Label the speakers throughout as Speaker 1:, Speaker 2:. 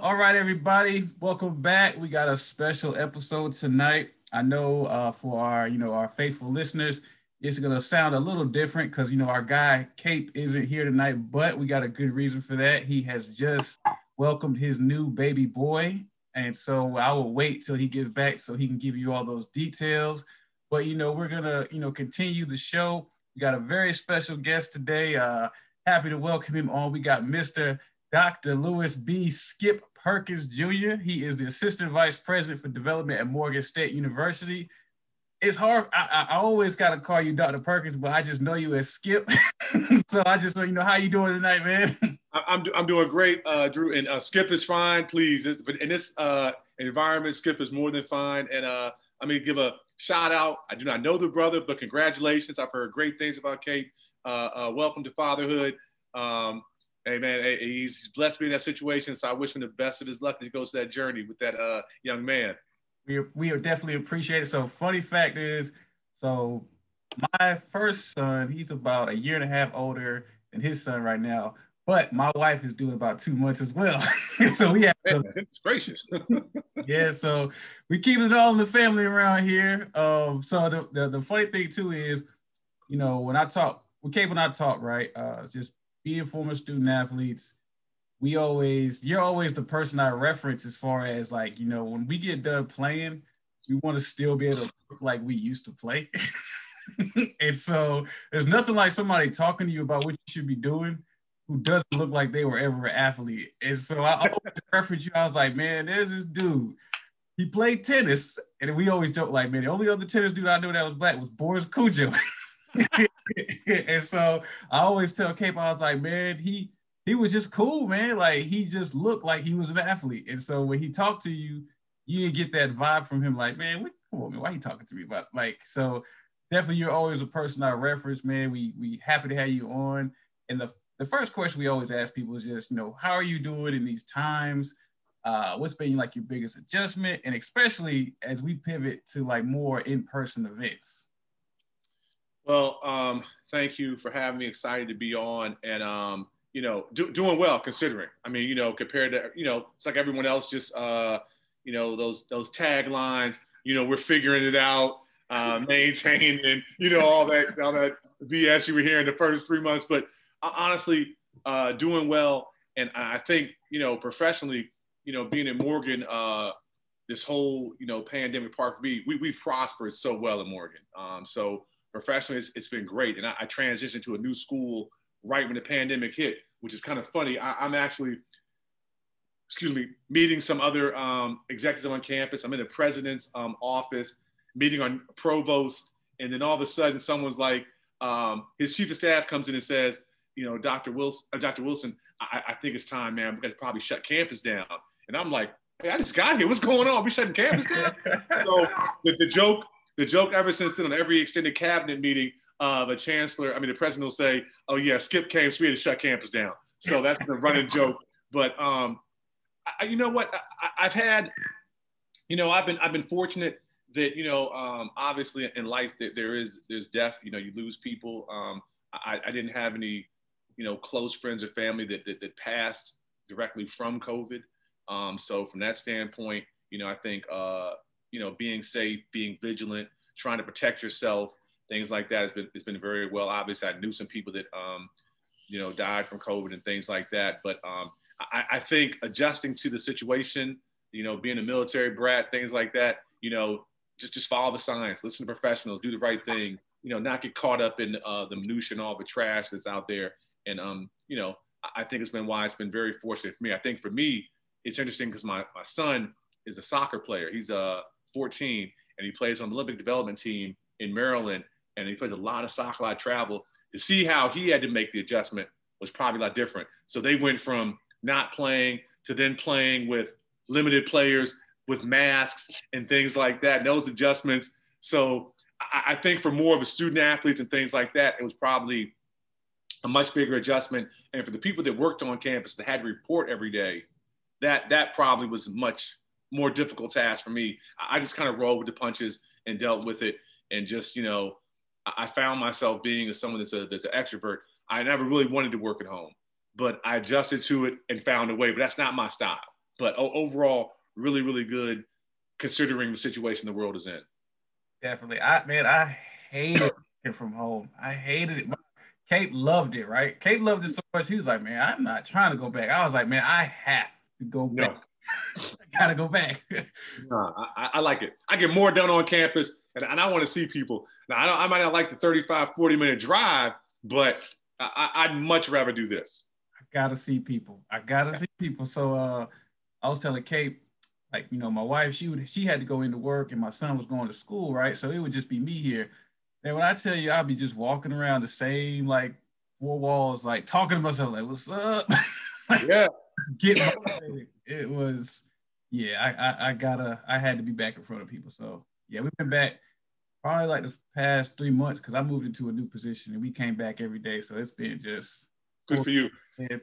Speaker 1: All right, everybody, welcome back. We got a special episode tonight. I know uh, for our, you know, our faithful listeners, it's gonna sound a little different because you know our guy Cape isn't here tonight, but we got a good reason for that. He has just welcomed his new baby boy, and so I will wait till he gets back so he can give you all those details. But you know, we're gonna, you know, continue the show. We got a very special guest today. Uh, happy to welcome him on. We got Mr. Dr. Lewis B. Skip Perkins Jr. He is the Assistant Vice President for Development at Morgan State University. It's hard. I, I always got to call you Dr. Perkins, but I just know you as Skip. so I just want you know how you doing tonight, man.
Speaker 2: I'm, I'm doing great, uh, Drew. And uh, Skip is fine, please. But in this uh, environment, Skip is more than fine. And uh, going to give a shout out. I do not know the brother, but congratulations. I've heard great things about Kate. Uh, uh, welcome to fatherhood. Um, hey man, hey, he's, he's, blessed me in that situation. So I wish him the best of his luck as he goes to that journey with that uh, young man.
Speaker 1: We we are definitely appreciate it. So funny fact is, so my first son, he's about a year and a half older than his son right now. But my wife is doing about two months as well. so we have
Speaker 2: it's gracious.
Speaker 1: yeah, so we keep it all in the family around here. Um, so the, the, the funny thing too is, you know, when I talk, when Cape and I talk, right, uh, it's just being former student athletes, we always, you're always the person I reference as far as like, you know, when we get done playing, we want to still be able to look like we used to play. and so there's nothing like somebody talking to you about what you should be doing who doesn't look like they were ever an athlete. And so I always reference you. I was like, man, there's this dude. He played tennis, and we always joke like, man, the only other tennis dude I knew that was black was Boris Kodjoe. and so I always tell Cape, I was like, man, he he was just cool, man. Like he just looked like he was an athlete. And so when he talked to you, you get that vibe from him, like, man, what, come on, man, why are you talking to me about? Like, so definitely you're always a person I reference, man. We we happy to have you on. And the the first question we always ask people is just, you know, how are you doing in these times? Uh, what's been like your biggest adjustment? And especially as we pivot to like more in-person events.
Speaker 2: Well, um, thank you for having me. Excited to be on, and um, you know, do, doing well considering. I mean, you know, compared to you know, it's like everyone else. Just uh, you know, those those taglines. You know, we're figuring it out, uh, maintaining, you know, all that all that BS you were hearing the first three months. But honestly uh, doing well. And I think, you know, professionally, you know, being at Morgan, uh, this whole, you know, pandemic part for me, we, we've prospered so well at Morgan. Um, so professionally, it's, it's been great. And I, I, transitioned to a new school right when the pandemic hit, which is kind of funny. I, am actually, excuse me, meeting some other um, executives on campus. I'm in the president's um, office, meeting on provost. And then all of a sudden, someone's like, um, his chief of staff comes in and says, you know, Dr. Wilson, uh, Dr. Wilson, I, I, think it's time, man. We're gonna probably shut campus down. And I'm like, hey, I just got here. What's going on? We shutting campus down? so the, the, joke, the joke ever since then on every extended cabinet meeting, uh, the chancellor, I mean, the president will say, oh yeah, Skip came, so we had to shut campus down. So that's the running joke. But um, I, you know what? I, have had, you know, I've been I've been fortunate that you know, um, obviously in life that there is there's death. You know, you lose people. Um, I, I didn't have any you know, close friends or family that, that, that passed directly from COVID. Um, so from that standpoint, you know, I think, uh, you know, being safe, being vigilant, trying to protect yourself, things like that has been it's been very well. Obviously, I knew some people that, um, you know, died from COVID and things like that. But um, I, I think adjusting to the situation, you know, being a military brat, things like that, you know, just just follow the science, listen to professionals, do the right thing, you know, not get caught up in uh, the minutia and all the trash that's out there, and um, you know, I think it's been why it's been very fortunate for me. I think for me, it's interesting because my, my son is a soccer player. He's uh 14 and he plays on the Olympic development team in Maryland. And he plays a lot of soccer, a lot of travel. To see how he had to make the adjustment was probably a lot different. So they went from not playing to then playing with limited players with masks and things like that. And those adjustments. So I, I think for more of the student athletes and things like that, it was probably a much bigger adjustment. And for the people that worked on campus that had to report every day, that that probably was much more difficult task for me. I just kind of rolled with the punches and dealt with it. And just, you know, I found myself being as someone that's a that's an extrovert. I never really wanted to work at home, but I adjusted to it and found a way. But that's not my style. but overall, really, really good considering the situation the world is in.
Speaker 1: Definitely. I man, I hated it from home. I hated it. Kate loved it, right? Kate loved it so much. He was like, man, I'm not trying to go back. I was like, man, I have to go back. No. I gotta go back.
Speaker 2: no, I, I, like it. I get more done on campus and, and I want to see people. Now, I, don't, I might not like the 35, 40 minute drive, but I, would much rather do this.
Speaker 1: I gotta see people. I gotta see people. So uh, I was telling Kate, like, you know, my wife, she would she had to go into work and my son was going to school, right? So it would just be me here. And when I tell you, I'll be just walking around the same like four walls, like talking to myself, like, what's up? like, yeah. Get motivated. It was, yeah, I, I, I gotta, I had to be back in front of people. So yeah, we've been back probably like the past three months because I moved into a new position and we came back every day. So it's been just
Speaker 2: good for you. Yeah.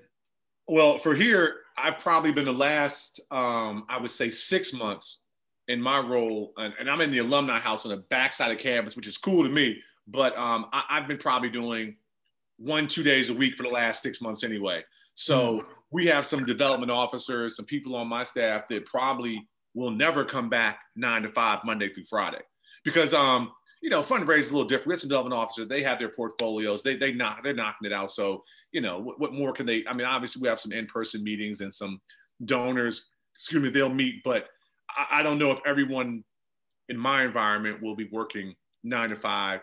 Speaker 2: Well, for here, I've probably been the last, um, I would say, six months in my role, and, and, I'm in the alumni house on the backside of campus, which is cool to me. But um, I, have been probably doing one, two days a week for the last six months anyway. So we have some development officers, some people on my staff that probably will never come back nine to five Monday through Friday, because um, you know fundraising is a little different. We have some development officers; they have their portfolios, they they knock they're knocking it out. So you know what, what more can they? I mean, obviously we have some in person meetings and some donors. Excuse me, they'll meet, but I, I don't know if everyone in my environment will be working nine to five,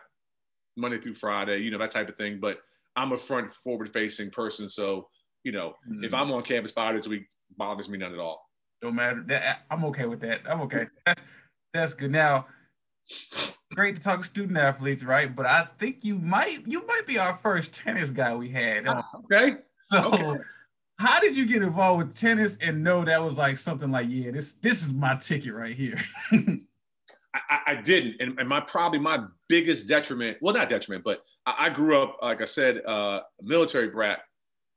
Speaker 2: Monday through Friday, you know, that type of thing. But I'm a front forward facing person. So, you know, mm-hmm. if I'm on campus five days a week, bothers me none at all.
Speaker 1: Don't matter. That, I'm okay with that. I'm okay. That's that's good. Now, great to talk to student athletes, right? But I think you might you might be our first tennis guy we had.
Speaker 2: Uh, okay.
Speaker 1: So okay how did you get involved with tennis and know that was like something like, yeah, this this is my ticket right here?
Speaker 2: I, I, didn't, and, and, my probably my biggest detriment, well, not detriment, but I, I grew up, like I said, uh, military brat,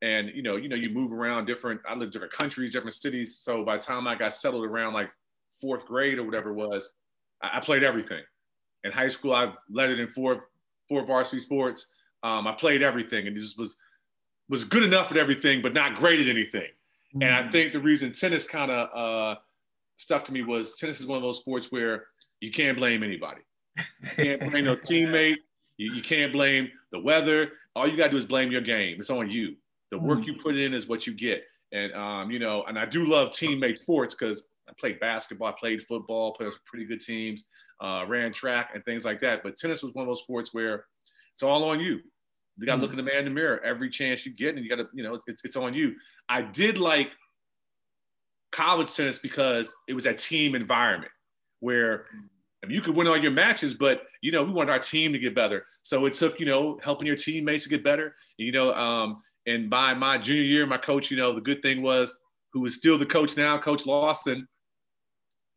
Speaker 2: and you know, you know, you move around different. I lived different countries, different cities. So by the time I got settled around like fourth grade or whatever it was, I, I played everything. In high school, I led it in four four varsity sports. Um, I played everything, and it just was was good enough at everything, but not great at anything. Mm-hmm. And I mm. think the reason tennis kind of uh, stuck to me was tennis is one of those sports where you can't blame anybody. You can't blame no teammate. You, you, can't blame the weather. All you got to do is blame your game. It's on you. The work mm-hmm. you put in is what you get. And um, you know, and I do love teammate sports because I played basketball, I played football, played some pretty good teams, uh, ran track and things like that. But tennis was one of those sports where it's all on you. You got to look mm-hmm. in the man in the mirror every chance you get, and you got to, you know, it's, it's on you. I did like college tennis because it was a team environment where you could win all your matches, but you know, we wanted our team to get better. So it took, you know, helping your teammates to get better. You know, um, and by my junior year, my coach, you know, the good thing was, who is still the coach now, Coach Lawson,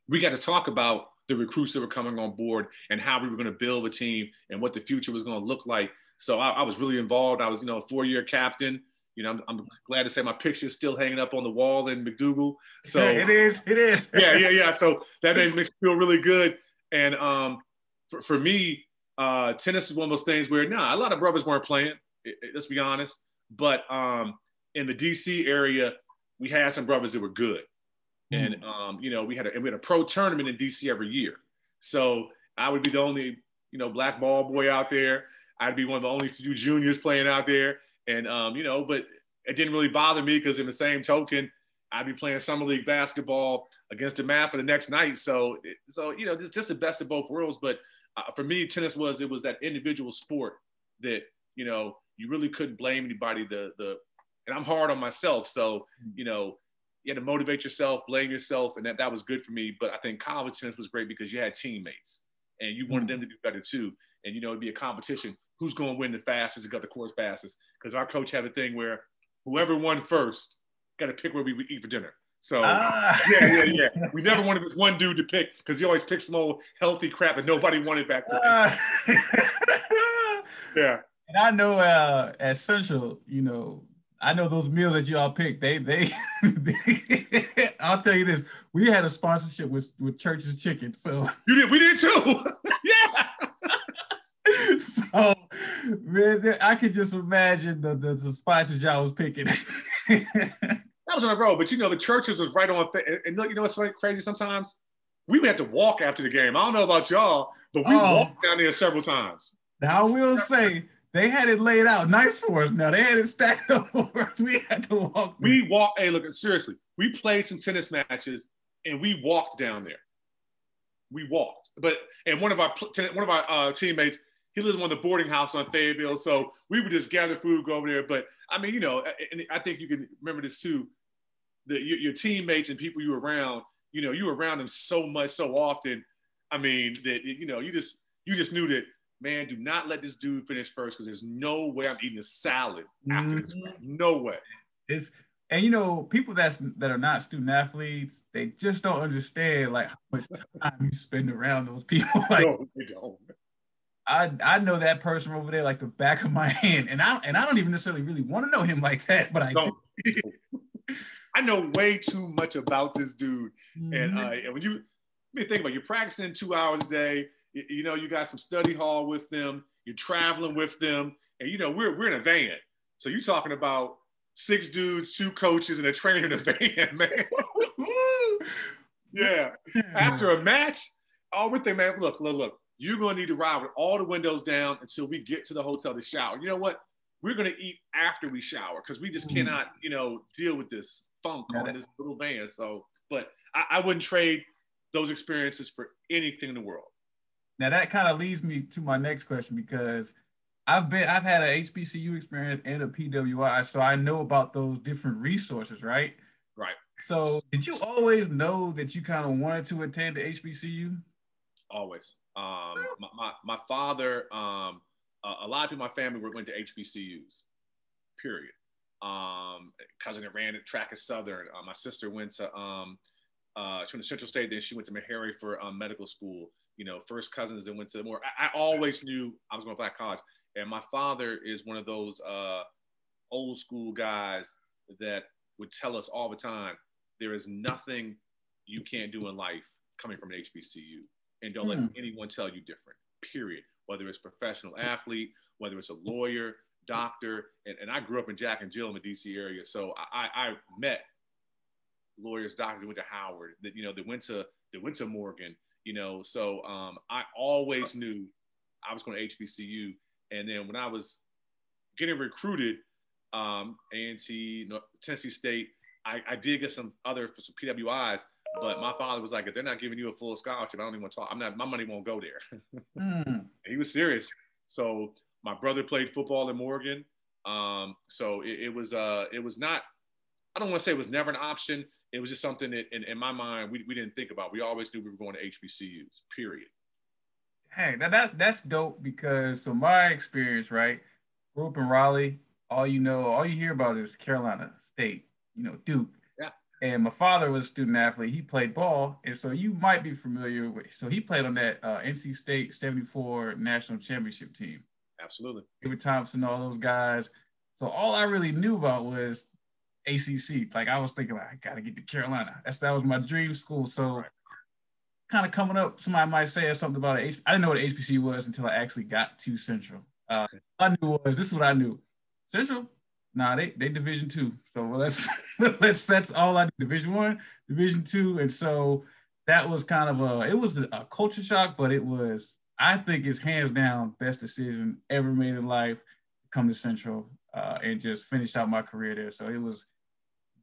Speaker 2: we got to talk about the recruits that were coming on board and how we were going to build a team and what the future was going to look like. So I, I was really involved. I was, you know, a four-year captain. You know, I'm, I'm, glad to say my picture is still hanging up on the wall in McDougald. So
Speaker 1: it is, it is.
Speaker 2: yeah, yeah, yeah. So that makes me feel really good. And um, for, for me, uh, tennis is one of those things where, nah, a lot of brothers weren't playing. It, it, let's be honest. But um, in the DC area, we had some brothers that were good. Mm. And um, you know, we had a we had a pro tournament in DC every year. So I would be the only, you know, black ball boy out there. I'd be one of the only few juniors playing out there. And, um, you know, but it didn't really bother me because in the same token, I'd be playing summer league basketball against the for the next night. So, so you know, just the best of both worlds. But uh, for me, tennis was it was that individual sport that you know you really couldn't blame anybody. The the and I'm hard on myself, so you know you had to motivate yourself, blame yourself, and that that was good for me. But I think college tennis was great because you had teammates and you wanted mm. them to do better too. And you know, it'd be a competition who's going to win the fastest and got the course fastest. Because our coach had a thing where whoever won first got to pick where we would eat for dinner. So ah. yeah, yeah, yeah. We never wanted this one dude to pick because he always picked some old healthy crap that nobody wanted back then. Uh, yeah.
Speaker 1: And I know uh, at Central, you know, I know those meals that y'all pick. They, they, they, I'll tell you this: we had a sponsorship with with Church's Chicken. So
Speaker 2: you did, we did too. yeah.
Speaker 1: so, man, I could just imagine the, the, the spices y'all was picking.
Speaker 2: That was on the road, but you know the Church's was right on. Th- and look, you know what's like crazy sometimes? We would have to walk after the game. I don't know about y'all, but we oh. walked down there several times.
Speaker 1: Now I will say they had it laid out nice for us. Now they had it stacked up for us. We had to walk.
Speaker 2: We walked. Hey, look, seriously, we played some tennis matches and we walked down there. We walked, but and one of our one of our uh, teammates, he lives in one of the boarding house on Fayetteville, so we would just gather food, go over there. But I mean, you know, and I think you can remember this too. That your, your teammates and people you were around, you know, you were around them so much, so often. I mean, that you know, you just you just knew that man, do not let this dude finish first because there's no way I'm eating a salad after mm-hmm. this. No way.
Speaker 1: It's and you know, people that's that are not student athletes, they just don't understand like how much time you spend around those people. like no, they don't. I I know that person over there like the back of my hand, and I and I don't even necessarily really want to know him like that, but I do.
Speaker 2: I know way too much about this dude, mm-hmm. and uh, and when you I mean, think about it, you're practicing two hours a day you, you know, you got some study hall with them, you're traveling with them, and you know, we're we're in a van. So you're talking about six dudes, two coaches, and a trainer in a van, man. yeah. After a match, all we're thinking, man, look, look, look, you're gonna need to ride with all the windows down until we get to the hotel to shower. You know what? We're gonna eat after we shower because we just mm. cannot, you know, deal with this funk on this little van. So, but I, I wouldn't trade those experiences for anything in the world.
Speaker 1: Now that kind of leads me to my next question because I've been I've had a HBCU experience and a PWI, so I know about those different resources, right?
Speaker 2: Right.
Speaker 1: So did you always know that you kind of wanted to attend the HBCU?
Speaker 2: Always. Um, my, my, my father, um, a lot of people in my family went to HBCUs, period. Um, cousin that ran track at Southern. Uh, my sister went to um, uh, she went to Central State, then she went to Meharry for um, medical school you know, first cousins and went to more. I, I always knew I was going to black college. And my father is one of those uh, old school guys that would tell us all the time there is nothing you can't do in life coming from an HBCU. And don't let hmm. anyone tell you different, period. Whether it's professional athlete, whether it's a lawyer, doctor. And, and I grew up in Jack and Jill in the DC area. So I, I met lawyers, doctors that went to Howard, that, you know, that went to, that went to Morgan, you know. So um, I always knew I was going to HBCU, and then when I was getting recruited, um, A&T, Tennessee State, I, I did get some other some PWIs, but my father was like, if they're not giving you a full scholarship, I don't even want to talk. I'm not. My money won't go there. mm. He was serious. So my brother played football in Morgan. Um, so it, it was uh, it was not. I don't want to say it was never an option it was just something that in, in my mind we, we didn't think about. We always knew we were going to HBCUs, period.
Speaker 1: Hey, now that that's dope because so my experience, right? Grew up in Raleigh. All you know, all you hear about is Carolina State, you know, Duke.
Speaker 2: Yeah.
Speaker 1: And my father was a student athlete. He played ball, and so you might be familiar with. So he played on that uh, NC State '74 national championship team.
Speaker 2: Absolutely.
Speaker 1: David Thompson, all those guys. So all I really knew about was ACC. Like I was thinking, like, I gotta get to Carolina. That's that was my dream school. So right. kind of coming up, somebody might say something about it. I didn't know what HBC was until I actually got to Central. Uh, I knew was this is what I knew. Central, nah, they they Division two. So let's let's that's all I do. Division one, Division two, and so that was kind of a it was a culture shock, but it was I think it's hands down best decision ever made in life. Come to Central uh, and just finished out my career there. So it was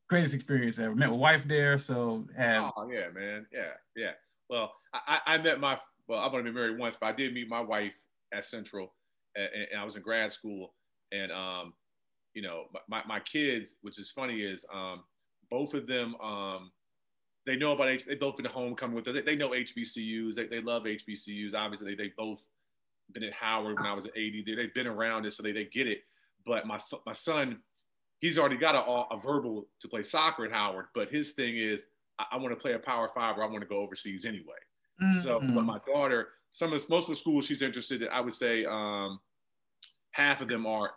Speaker 1: greatest experience ever. Met my wife there, so have.
Speaker 2: Oh yeah, man, yeah, yeah. Well, I, I met my well, I've only been married once, but I did meet my wife at Central, and, and I was in grad school, and um, you know, my, my kids, which is funny, is um, both of them um, they know about H. They both been homecoming with us. They, they know HBCUs. They, they love HBCUs. Obviously, they, they both been at Howard when I was at AD. They, they've been around it, so they, they get it. But my my son he's already got a, a verbal to play soccer at Howard, but his thing is, I, I want to play a Power Five or I want to go overseas anyway. Mm-hmm. So, but my daughter, some of the, most of the schools she's interested in, I would say um, half of them are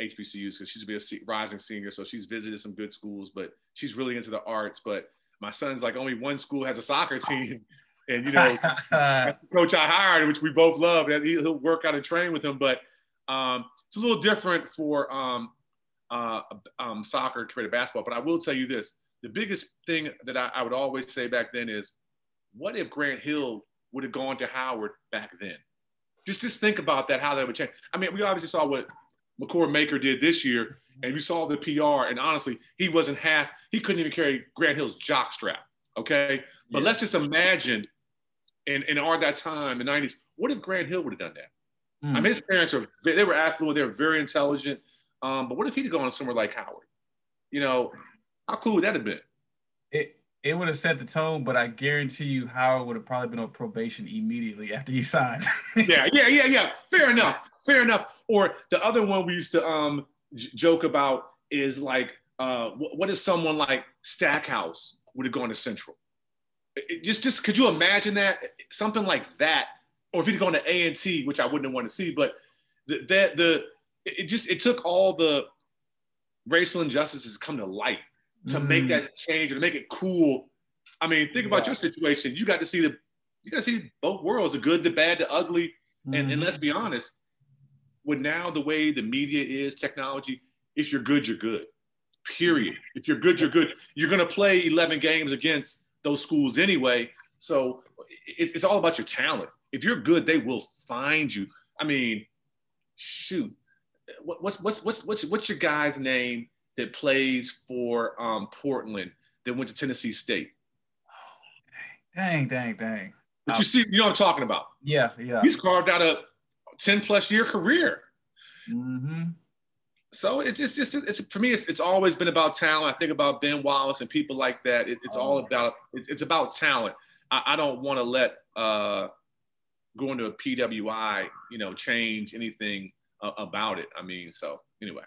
Speaker 2: HBCUs because she's be a rising senior, so she's visited some good schools, but she's really into the arts. But my son's like only one school has a soccer team. And you know, coach I hired, which we both love, he'll work out and train with him. But um, it's a little different for um, uh, um, soccer compared to basketball. But I will tell you this: the biggest thing that I, I would always say back then is, what if Grant Hill would have gone to Howard back then? Just just think about that, how that would change. I mean, we obviously saw what Makur Maker did this year, and we saw the PR. And honestly, he wasn't half. He couldn't even carry Grant Hill's jock strap. Okay, but yeah. let's just imagine, in in our that time, the '90s, what if Grant Hill would have done that? Mm. I mean, his parents are they were affluent, they were very intelligent. Um, but what if he'd gone somewhere like Howard? You know, how cool would that have been?
Speaker 1: It it would have set the tone, but I guarantee you Howard would have probably been on probation immediately after he signed.
Speaker 2: yeah, yeah, yeah, yeah. Fair enough. Fair enough. Or the other one we used to um j- joke about is like, uh, what, what if someone like Stackhouse would have gone to Central? It, just, just could you imagine that something like that, or if he'd gone to A and T, which I wouldn't want to see, but the, that the it just it took all the racial injustices come to light to mm. make that change or to make it cool. I mean, think about your situation. You got to see the you got to see both worlds, the good, the bad, the ugly. Mm. And, and let's be honest, with now the way the media is, technology, if you're good, you're good. Period. If you're good, you're good. You're gonna play 11 games against those schools anyway. So it's all about your talent. If you're good, they will find you. I mean, shoot, what's what's what's what's what's your guy's name that plays for um, Portland that went to Tennessee State?
Speaker 1: Dang, dang, dang.
Speaker 2: But you see, you know what I'm talking about.
Speaker 1: Yeah, yeah.
Speaker 2: He's carved out a 10 plus year career.
Speaker 1: Mm-hmm.
Speaker 2: So it's just, it's, it's, for me, it's, it's always been about talent. I think about Ben Wallace and people like that. It, it's oh. all about, it's, it's about talent. I, I don't want to let uh, going to a PWI, you know, change anything uh, about it. I mean, so anyway.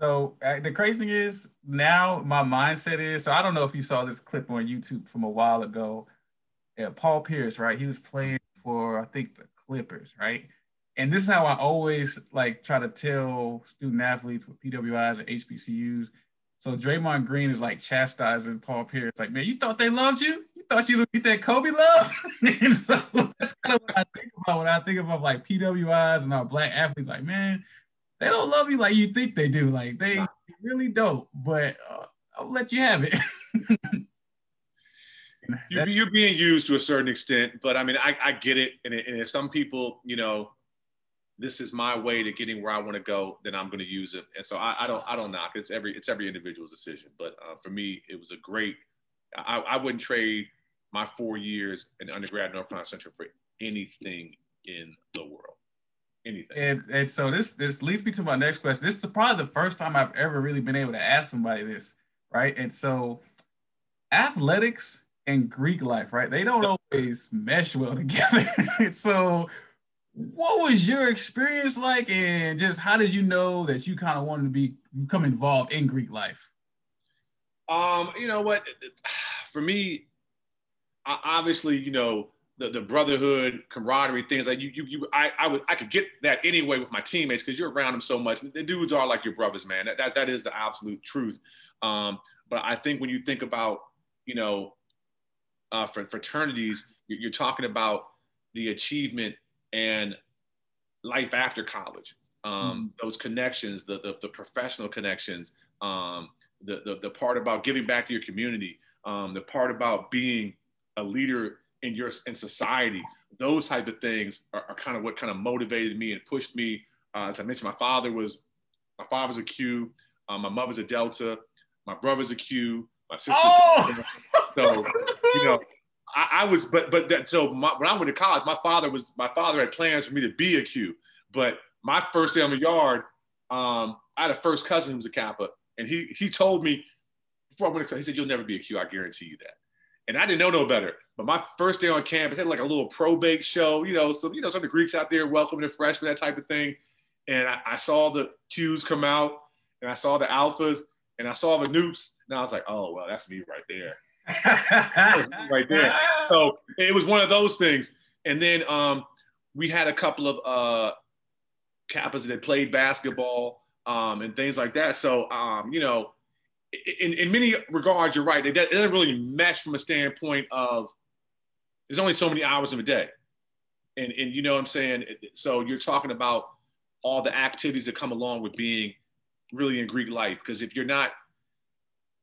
Speaker 1: So uh, the crazy thing is now my mindset is so I don't know if you saw this clip on YouTube from a while ago. Yeah, Paul Pierce, right? He was playing for I think the Clippers, right? And this is how I always like try to tell student athletes with PWIs and HBCUs. So Draymond Green is like chastising Paul Pierce, like, man, you thought they loved you? You thought you would get that Kobe love? so that's kind of what I think about when I think about like PWIs and our black athletes. Like, man, they don't love you like you think they do. Like they really don't. But uh, I'll let you have it.
Speaker 2: you're being used to a certain extent, but I mean, I, I get it. And, and if some people, you know, this is my way to getting where I want to go, then I'm going to use it. And so I, I, don't, I don't knock. It's every, it's every individual's decision. But uh, for me, it was a great. I, I wouldn't trade my four years in undergrad North Carolina Central for anything in the world. Anything.
Speaker 1: And, and so this this leads me to my next question. This is probably the first time I've ever really been able to ask somebody this, right? And so athletics and Greek life, right? They don't always mesh well together. so what was your experience like and just how did you know that you kind of wanted to be become involved in greek life?
Speaker 2: Um you know what? For me obviously you know the, the brotherhood camaraderie things like you you, you I, I would I could get that anyway with my teammates because you're around them so much. The dudes are like your brothers man. That that, that is the absolute truth. Um but i think when you think about you know uh, fraternities you're talking about the achievement and life after college. Um, mm. Those connections, the, the, the professional connections, um, the, the, the, part about giving back to your community, um, the part about being a leader in your in society, those type of things are, are kind of what kind of motivated me and pushed me. Uh, as I mentioned, my father was my father's a Q, um, my mother's a Delta, my brother's a Q, my sister. Oh! So you know, I, I, was, but but that, so my, when I went to college, my father was my father had plans for me to be a Q. But my first day on the yard, um, I had a first cousin who was a Kappa, and he he told me before I went to college, he said you'll never be a Q. I guarantee you that. And I didn't know no better. But my first day on campus had like a little probate show, you know, some you know some of the Greeks out there welcoming the freshmen, that type of thing. And I, I saw the Qs come out, and I saw the alphas, and I saw the Nupes, and I was like, oh well, that's me right there right there. So it was one of those things. And then um, we had a couple of uh, Kappas that played basketball um, and things like that. So, um, you know, in, in many regards, you're right. It doesn't really mesh from a standpoint of there's only so many hours in a day. And, and you know what I'm saying? So you're talking about all the activities that come along with being really in Greek life because if you're not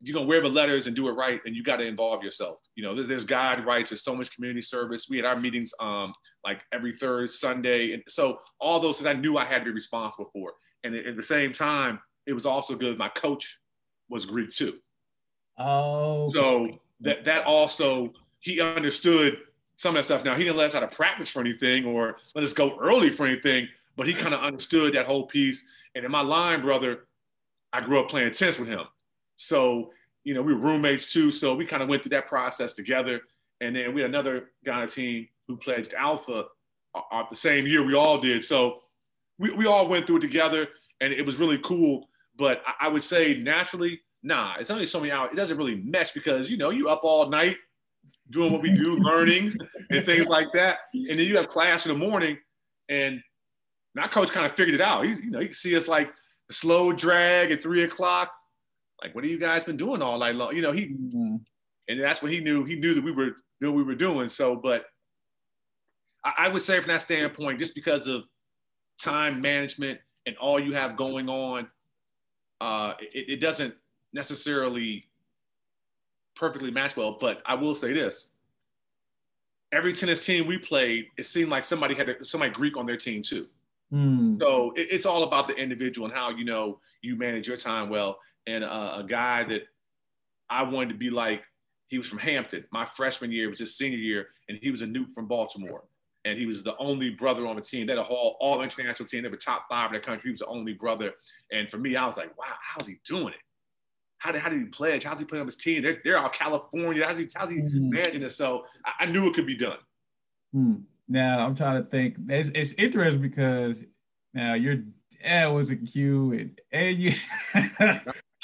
Speaker 2: you're gonna wear the letters and do it right, and you got to involve yourself. You know, there's there's guide rights, there's so much community service. We had our meetings um like every third Sunday, and so all those things I knew I had to be responsible for. And at the same time, it was also good. My coach was Greek too.
Speaker 1: Oh.
Speaker 2: So that that also he understood some of that stuff. Now he didn't let us out of practice for anything or let us go early for anything, but he kind of understood that whole piece. And in my line brother, I grew up playing tennis with him. So, you know, we were roommates too. So we kind of went through that process together. And then we had another guy on the team who pledged Alpha uh, uh, the same year we all did. So we, we all went through it together and it was really cool. But I, I would say naturally, nah, it's only so many hours. It doesn't really mesh because, you know, you up all night doing what we do, learning and things like that. And then you have class in the morning and my coach kind of figured it out. He, you know, you can see us like slow drag at three o'clock like, what have you guys been doing all night long? You know, he, mm-hmm. and that's what he knew. He knew that we were doing we were doing. So, but I, I would say from that standpoint, just because of time management and all you have going on, uh, it, it doesn't necessarily perfectly match well. But I will say this: every tennis team we played, it seemed like somebody had a, somebody Greek on their team too. Mm. So it, it's all about the individual and how you know you manage your time well and uh, a guy that I wanted to be like. He was from Hampton. My freshman year was his senior year, and he was a Newt from Baltimore. And he was the only brother on the team. They had a whole all international team. They were top five in the country. He was the only brother. And for me, I was like, wow, how's he doing it? How did, how did he pledge? How's he playing on his team? They're, they're all California. How's he, how's he mm-hmm. managing it? So I, I, knew it could be done.
Speaker 1: Hmm. Now I'm trying to think. It's, it's interesting because now your dad was a Q and, and you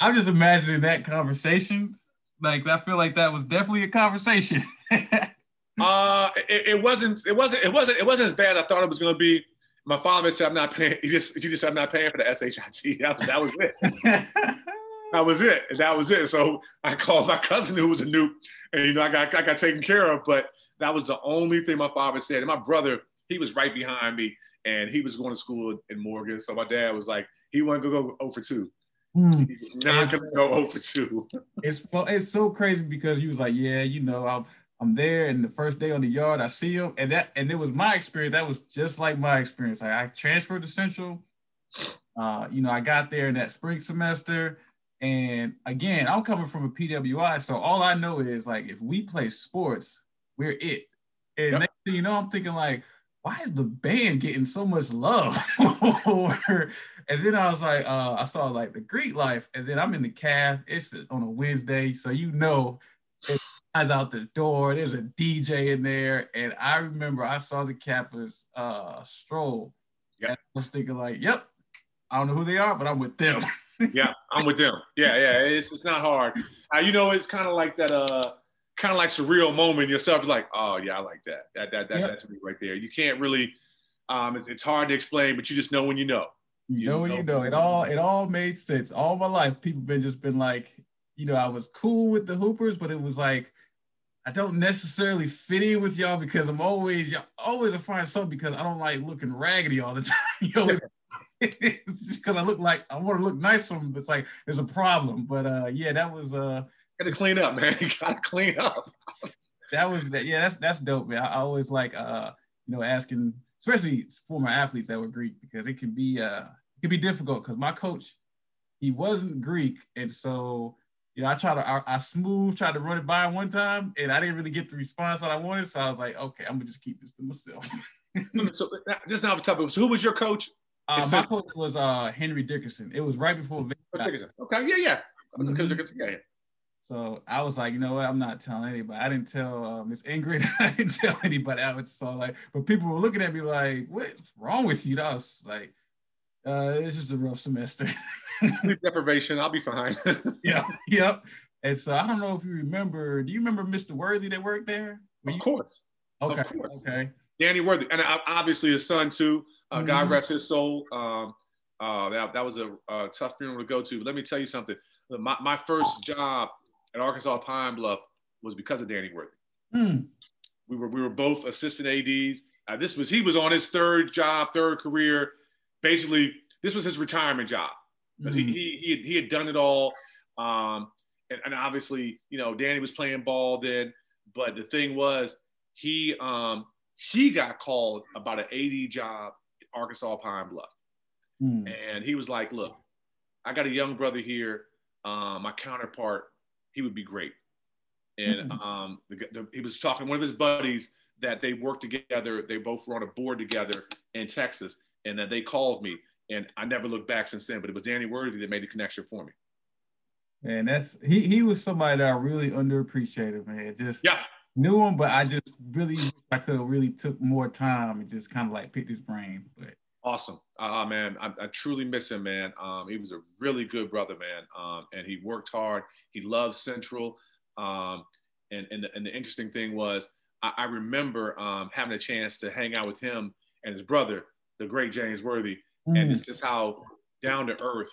Speaker 1: I'm just imagining that conversation. Like I feel like that was definitely a conversation.
Speaker 2: uh, it, it, wasn't. It wasn't. It wasn't. It wasn't as bad as I thought it was going to be. My father said, "I'm not paying." He just, he just said, "I'm not paying for the SHIT." That was, that was it. that was it. That was it. So I called my cousin who was a Nupe, and you know, I got, I got taken care of. But that was the only thing my father said. And my brother, he was right behind me, and he was going to school in Morgan. So my dad was like, he wanted to go over two. Mm. not gonna go over two.
Speaker 1: it's it's so crazy because he was like, yeah, you know, I'm I'm there, and the first day on the yard, I see him, and that and it was my experience. That was just like my experience. Like I transferred to Central. Uh, you know, I got there in that spring semester, and again, I'm coming from a PWI, so all I know is like if we play sports, we're it. And yep. next thing you know, I'm thinking like, why is the band getting so much love? and then I was like, uh, I saw like the Greek life, and then I'm in the caf. It's on a Wednesday, so you know, guys out the door. There's a DJ in there, and I remember I saw the Kappas uh, stroll. Yeah, I was thinking like, yep, I don't know who they are, but I'm with them.
Speaker 2: yeah, I'm with them. Yeah, yeah, it's it's not hard. Uh, you know, it's kind of like that. Uh, kind of like surreal moment yourself. Like, oh yeah, I like that. That that that's yep. actually right there. You can't really. Um, it's, it's hard to explain, but you just know when you know.
Speaker 1: You, know when you know. It all it all made sense. All my life, people been just been like, you know, I was cool with the Hoopers, but it was like. I don't necessarily fit in with y'all because I'm always y'all always a find something because I don't like looking raggedy all the time. you know, it's just because I look like I want to look nice from. It's like there's a problem. But uh, yeah, that was uh,
Speaker 2: Got to clean up, man. You got to clean up.
Speaker 1: that was that. Yeah, that's that's dope, man. I, always like uh, you know, asking, especially former athletes that were Greek, because it can be uh, it can be difficult. Because my coach, he wasn't Greek, and so you know, I tried to I, I smooth tried to run it by one time, and I didn't really get the response that I wanted. So I was like, okay, I'm gonna just keep this to myself.
Speaker 2: so just now the topic. So who was your coach?
Speaker 1: Uh, my coach was uh, Henry Dickerson. It was right before.
Speaker 2: Dickerson. Okay, yeah, yeah. Mm-hmm. Yeah, yeah.
Speaker 1: So I was like, you know what? I'm not telling anybody. I didn't tell uh, Miss Ingrid. I didn't tell anybody. I was so like, but people were looking at me like, what's wrong with you? I was like, uh, it's just a rough semester.
Speaker 2: Sleep deprivation. I'll be fine.
Speaker 1: yeah. Yep. And so I don't know if you remember. Do you remember Mr. Worthy that worked there?
Speaker 2: Were of you? course.
Speaker 1: Okay. Of course. Okay.
Speaker 2: Danny Worthy, and obviously his son too. Uh, mm-hmm. God rest his soul. Um, uh, that, that was a, a tough funeral to go to. But let me tell you something. My, my first job at Arkansas Pine Bluff was because of Danny Worthy. Mm. We were we were both assistant ads. Uh, this was he was on his third job, third career. Basically, this was his retirement job. because mm. he, he, he, had, he had done it all. Um, and, and obviously, you know, Danny was playing ball then, but the thing was, he um, he got called about an AD job at Arkansas Pine Bluff. Mm. And he was like, look, I got a young brother here. Um, my counterpart, he would be great. And mm-hmm. um, the, the, he was talking one of his buddies that they worked together. They both were on a board together in Texas, and that they called me. And I never looked back since then. But it was Danny Worthy that made the connection for me.
Speaker 1: Man, that's he. He was somebody that I really underappreciated, man. Just
Speaker 2: yeah,
Speaker 1: knew him, but I just really I could have really took more time and just kind of like picked his brain. But
Speaker 2: awesome, uh, man, I, I, truly miss him, man. Um, he was a really good brother, man, um, and he worked hard. He loved Central, um, and and the, and the interesting thing was I, I remember um, having a chance to hang out with him and his brother, the great James Worthy, mm. and it's just how down to earth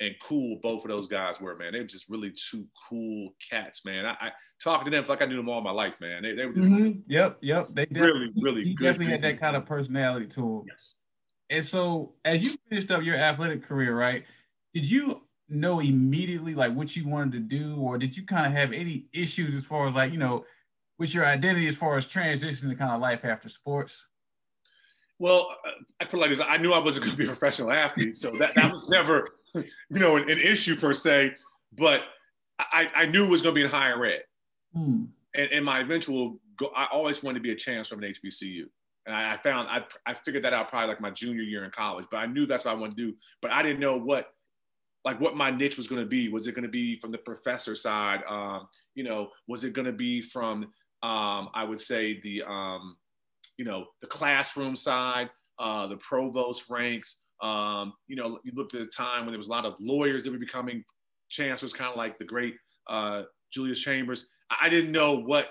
Speaker 2: and cool both of those guys were, man. They were just really two cool cats, man. I, I talking to them like I knew them all my life, man. They, they were just
Speaker 1: mm-hmm. yep, yep. They
Speaker 2: really, really.
Speaker 1: He
Speaker 2: good,
Speaker 1: definitely had that kind of personality to him.
Speaker 2: Yes.
Speaker 1: And so, as you finished up your athletic career, right? Did you know immediately like what you wanted to do, or did you kind of have any issues as far as like you know, with your identity as far as transitioning to kind of life after sports?
Speaker 2: Well, I put it like this: I knew I wasn't going to be a professional athlete, so that, that was never, you know, an, an issue per se. But I, I knew it was going to be in higher ed, hmm. and, and my eventual go, I always wanted to be a chancellor of an HBCU, and I, I found I, I figured that out probably like my junior year in college. But I knew that's what I wanted to do, but I didn't know what like what my niche was going to be. Was it going to be from the professor side? Um, you know, was it going to be from um, I would say the um, you know, the classroom side, uh, the provost ranks. Um, you know, you looked at a time when there was a lot of lawyers that were becoming chancellors, kind of like the great uh, Julius Chambers. I didn't know what,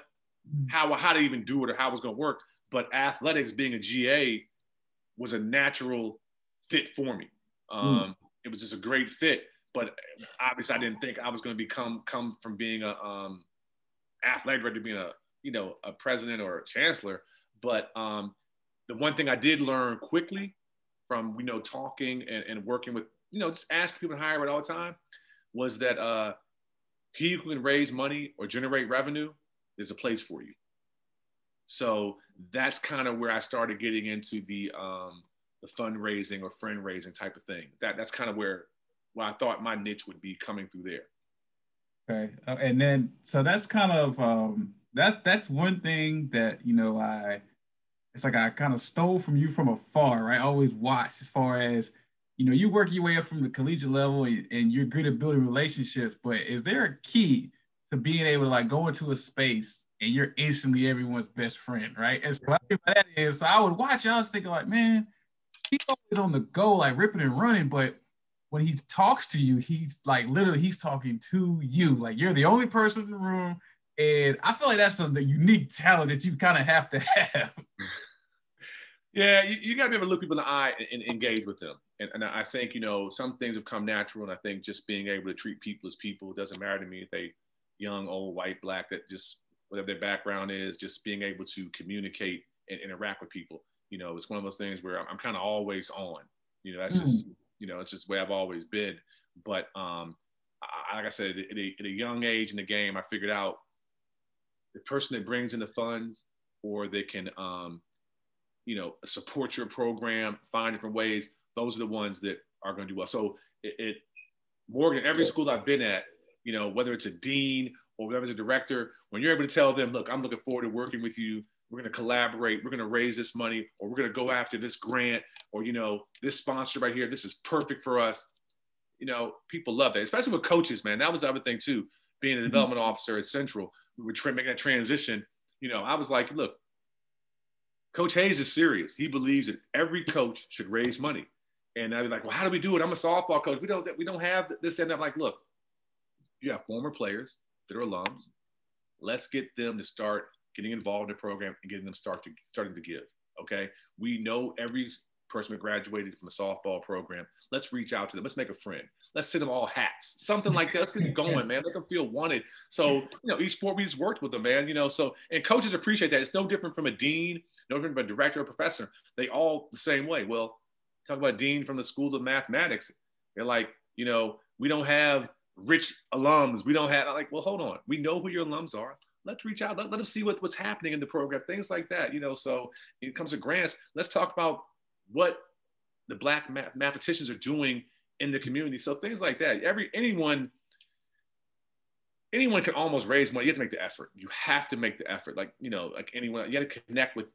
Speaker 2: how, how to even do it or how it was going to work. But athletics, being a GA, was a natural fit for me. Hmm. Um, mm. It was just a great fit. But obviously, I didn't think I was going to become come from being a um, athletic director to being a you know a president or a chancellor. But um, the one thing I did learn quickly from you know talking and, and working with you know just asking people to hire it all the time was that uh, he who can raise money or generate revenue there's a place for you. So that's kind of where I started getting into the um, the fundraising or friend raising type of thing. That that's kind of where where I thought my niche would be coming through there.
Speaker 1: Okay, uh, and then so that's kind of um, that's that's one thing that you know I it's like I kind of stole from you from afar, right? I always watch as far as, you know, you work your way up from the collegiate level and, and you're good at building relationships, but is there a key to being able to like go into a space and you're instantly everyone's best friend, right? And so that is, so I would watch, I was thinking like, man, he's always on the go, like ripping and running, but when he talks to you, he's like literally he's talking to you. Like you're the only person in the room. And I feel like that's a unique talent that you kind of have to have.
Speaker 2: Yeah, you, you got to be able to look people in the eye and, and engage with them. And, and, I think, you know, some things have come natural. And I think just being able to treat people as people doesn't matter to me if they young, old, white, black, that just whatever their background is, just being able to communicate and interact with people. You know, it's one of those things where I'm, I'm kind of always on. You know, that's mm. just, you know, it's just the way I've always been. But um, I, like I said, at a, at a young age in the game, I figured out the person that brings in the funds or they can um, you know, support your program, find different ways. Those are the ones that are going to do well. So it, it Morgan, every school I've been at, you know, whether it's a dean or whether it's a director, when you're able to tell them, look, I'm looking forward to working with you. We're going to collaborate. We're going to raise this money, or we're going to go after this grant, or you know, this sponsor right here. This is perfect for us. You know, people love that, especially with coaches, man. That was the other thing too. Being a mm-hmm. development officer at Central, we were making that transition. You know, I was like, look, Coach Hayes is serious. He believes that every coach should raise money. And I'd be like, well, how do we do it? I'm a softball coach. We don't we don't have this and I'm like, look, you have former players that are alums. Let's get them to start getting involved in the program and getting them start to starting to give. Okay. We know every person that graduated from a softball program. Let's reach out to them. Let's make a friend. Let's send them all hats, something like that. Let's get going, man. Let them feel wanted. So, you know, each sport we just worked with them, man. You know, so and coaches appreciate that. It's no different from a dean no different from a director or professor. They all the same way. Well, talk about dean from the schools of mathematics. They're like, You know, we don't have rich alums. We don't have like, well, hold on. We know who your alums are. Let's reach out. Let, let them see what, what's happening in the program, things like that. You know, so it comes to grants. Let's talk about what the black math- mathematicians are doing in the community. So things like that. Every anyone anyone can almost raise money. You have to make the effort. You have to make the effort. Like, you know, like anyone, you got to connect with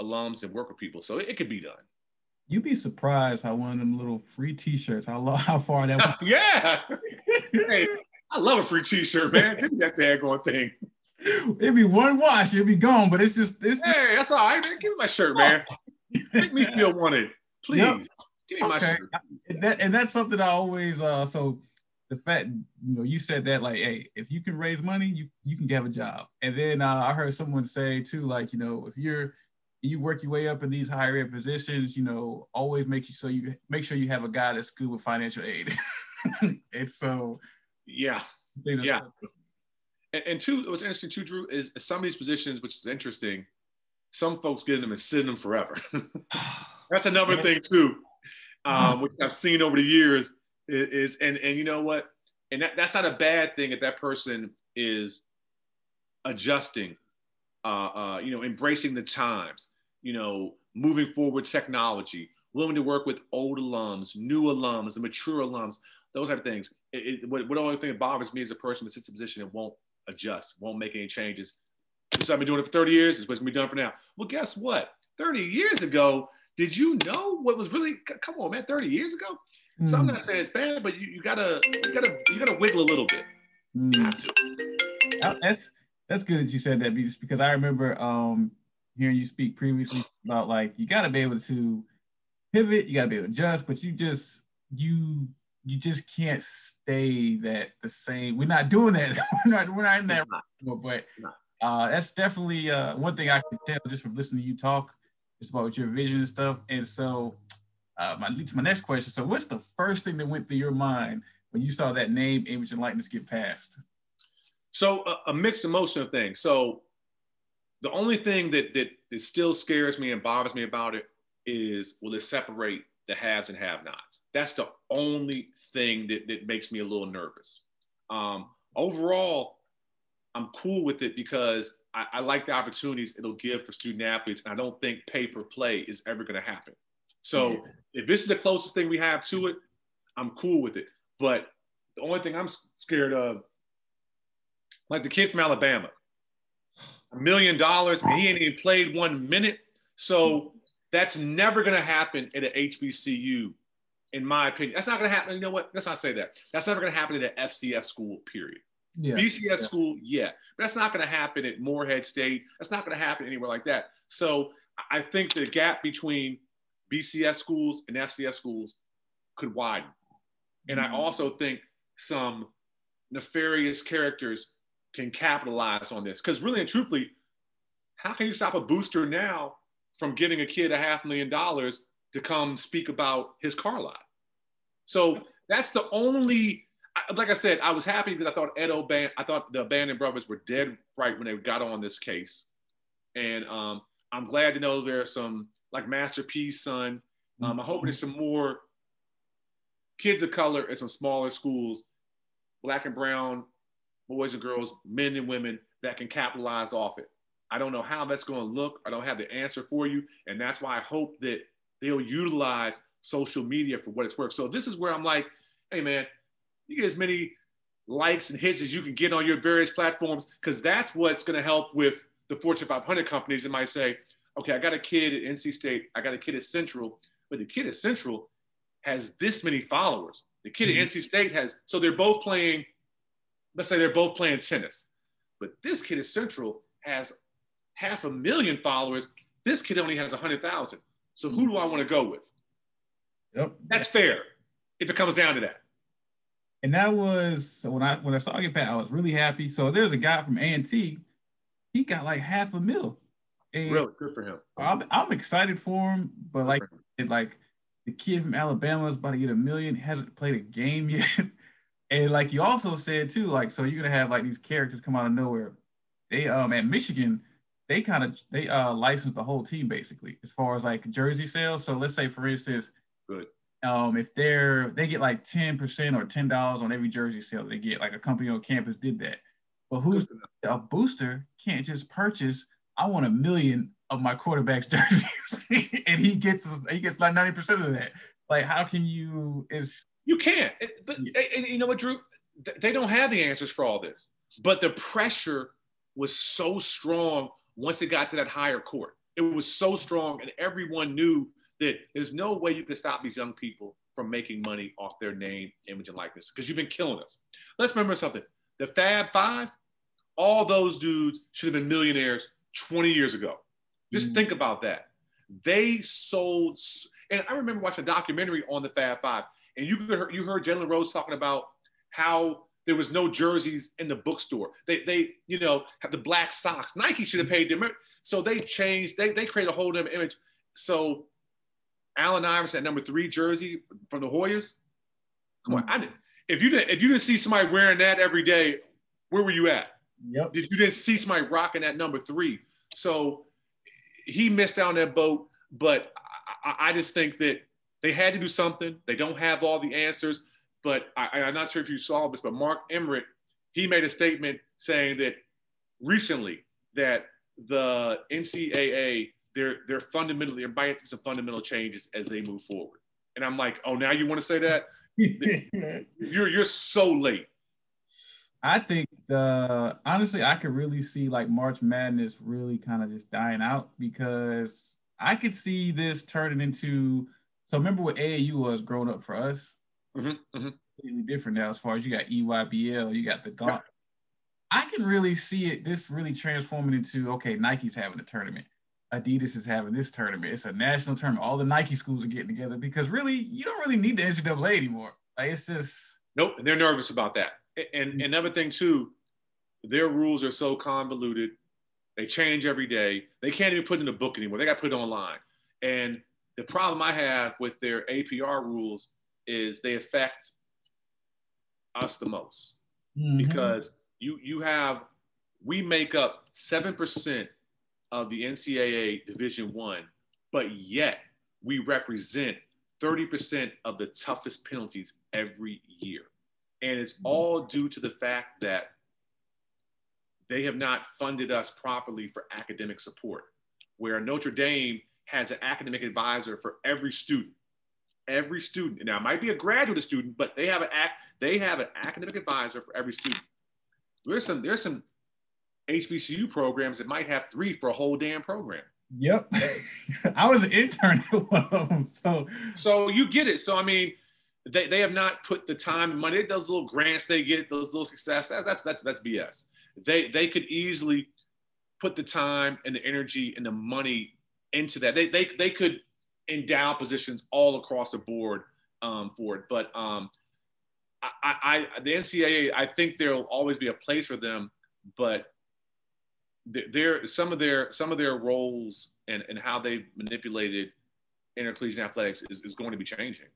Speaker 2: alums and work with people. So it, it could be done.
Speaker 1: You'd be surprised how one of them little free T-shirts, how long, how far that.
Speaker 2: Went. yeah. hey, I love a free T-shirt, man. Give me that daggone thing.
Speaker 1: It'd be one wash, it'd be gone. But it's just, it's just...
Speaker 2: hey, that's all right. Man. Give me my shirt, man. Make me feel wanted, please. Yep. Give me okay. my shirt.
Speaker 1: And, that, and that's something I always. uh So the fact, you know, you said that like, hey, if you can raise money, you you can have a job. And then uh, I heard someone say too, like, you know, if you're you work your way up in these higher ed positions, you know, always make you so you make sure you have a guy that's good with financial aid. and so,
Speaker 2: yeah, yeah. And, and two, what's interesting too, Drew, is some of these positions, which is interesting, some folks get in them and sit in them forever. That's another thing too, um, which I've seen over the years is, and and you know what, and that, that's not a bad thing if that person is adjusting uh, uh, you know, embracing the times, you know, moving forward technology, willing to work with old alums, new alums, and mature alums, those type of things. It, it, what, what the only thing that bothers me is a person that sits in a position and won't adjust, won't make any changes. So I've been doing it for 30 years. It's what's gonna be done for now. Well, guess what? 30 years ago, did you know what was really? Come on, man. 30 years ago. Mm. So I'm not saying it's bad, but you, you gotta you gotta you gotta wiggle a little bit. Mm. You have
Speaker 1: to. That's that's good that you said that just because I remember um, hearing you speak previously about like you got to be able to pivot, you got to be able to adjust, but you just you you just can't stay that the same. We're not doing that. we're not we're not in that. But uh, that's definitely uh, one thing I can tell just from listening to you talk. It's about your vision and stuff. And so, uh, my leads my next question. So, what's the first thing that went through your mind when you saw that name, image, and likeness get passed?
Speaker 2: So a, a mixed emotion of things. So the only thing that, that that still scares me and bothers me about it is will it separate the haves and have-nots? That's the only thing that, that makes me a little nervous. Um, overall, I'm cool with it because I, I, like the opportunities it'll give for student athletes, and I don't think pay per play is ever going to happen. So yeah. if this is the closest thing we have to it, I'm cool with it. But the only thing I'm scared of like the kid from Alabama, a million dollars, and he ain't even played one minute. So that's never going to happen at an HBCU, in my opinion. That's not going to happen. You know what? Let's not say that. That's never going to happen at an FCS school, period. Yeah. BCS yeah. school, yeah. But that's not going to happen at Morehead State. That's not going to happen anywhere like that. So I think the gap between BCS schools and FCS schools could widen. And I mm-hmm. also think some nefarious characters can capitalize on this. Because really and truthfully, how can you stop a booster now from getting a kid a half million dollars to come speak about his car lot? So that's the only, like I said, I was happy because I thought Ed O'Bannon, I thought the O'Bannon brothers were dead right when they got on this case. And um, I'm glad to know there's some, like Masterpiece son. Um, I hope there's some more kids of color in some smaller schools, black and brown boys and girls, men and women that can capitalize off it. I don't know how that's going to look. I don't have the answer for you. And that's why I hope that they'll utilize social media for what it's worth. So this is where I'm like, hey, man, you get as many likes and hits as you can get on your various platforms, because that's what's going to help with the Fortune 500 companies that might say, okay, I got a kid at NC State, I got a kid at Central, but the kid at Central has this many followers. The kid mm-hmm. at NC State has, so they're both playing let's say they're both playing tennis, but this kid at Central has half a million followers. This kid only has a hundred thousand. So who do I want to go with?
Speaker 1: Yep.
Speaker 2: That's fair if it comes down to that.
Speaker 1: And that was so when I when I saw it pat, I was really happy. So there's a guy from A&T, he got like half a mil.
Speaker 2: And really good for him.
Speaker 1: I'm, I'm excited for him, but like it, like the kid from Alabama is about to get a million, hasn't played a game yet. And like you also said too, like so you're gonna have like these characters come out of nowhere. They um at Michigan, they kind of they uh license the whole team basically as far as like jersey sales. So let's say for instance,
Speaker 2: good
Speaker 1: um, if they're they get like 10% or $10 on every jersey sale they get, like a company on campus did that. But who's a booster can't just purchase, I want a million of my quarterback's jerseys and he gets he gets like 90% of that. Like how can you is
Speaker 2: you can't. But yeah. and you know what, Drew? They don't have the answers for all this. But the pressure was so strong once it got to that higher court. It was so strong, and everyone knew that there's no way you can stop these young people from making money off their name, image, and likeness because you've been killing us. Let's remember something. The Fab Five, all those dudes should have been millionaires 20 years ago. Just mm think about that. They sold, and I remember watching a documentary on the Fab Five, and you heard, you heard Jalen Rose talking about how there was no jerseys in the bookstore. They, they, you know, have the black socks. Nike should have paid them. So they changed. They, they created a whole different image. So Allen Iverson at number three jersey from the Hoyas. Come on, hmm. I did. If you didn't, if you didn't see somebody wearing that every day, where were you at?
Speaker 1: Yep.
Speaker 2: You didn't see somebody rocking that number three. So he missed out on that boat. But I, I just think that they had to do something. They don't have all the answers. But I, am not sure if you saw this, but Mark Emmert, he made a statement saying that recently that the NCAA they're they're fundamentally they're buying some fundamental changes as they move forward. And I'm like, oh, now you want to say that? you're you're so late.
Speaker 1: I think the honestly, I could really see like March Madness really kind of just dying out because I could see this turning into. So remember what AAU was growing up for us? Mm-hmm, mm-hmm. Completely different now as far as you got EYBL, you got the Gaunt. I can really see it this really transforming into okay, Nike's having a tournament. Adidas is having this tournament. It's a national tournament. All the Nike schools are getting together because really, you don't really need the NCAA anymore. Like it's just
Speaker 2: nope. They're nervous about that. And mm-hmm. another thing too, their rules are so convoluted. They change every day. They can't even put in a book anymore. They got to put it online. And the problem I have with their APR rules is they affect us the most mm-hmm. because you you have we make up seven percent of the NCAA Division One, but yet we represent 30% of the toughest penalties every year. And it's mm-hmm. all due to the fact that they have not funded us properly for academic support, where Notre Dame has an academic advisor for every student. Every student. Now, it might be a graduate student, but they have an act, they have an academic advisor for every student. There's some, there's some HBCU programs that might have three for a whole damn program.
Speaker 1: Yep. I was an intern at one of them. So
Speaker 2: so you get it. So I mean, they, they have not put the time and money. Those little grants they get, those little success, that, that's that's that's BS. They they could easily put the time and the energy and the money into that. They they they could endow positions all across the board um, for it. But um, I, I the NCAA, I think there'll always be a place for them, but their some of their some of their roles and, and how they've manipulated intercollegiate athletics is, is going to be changing.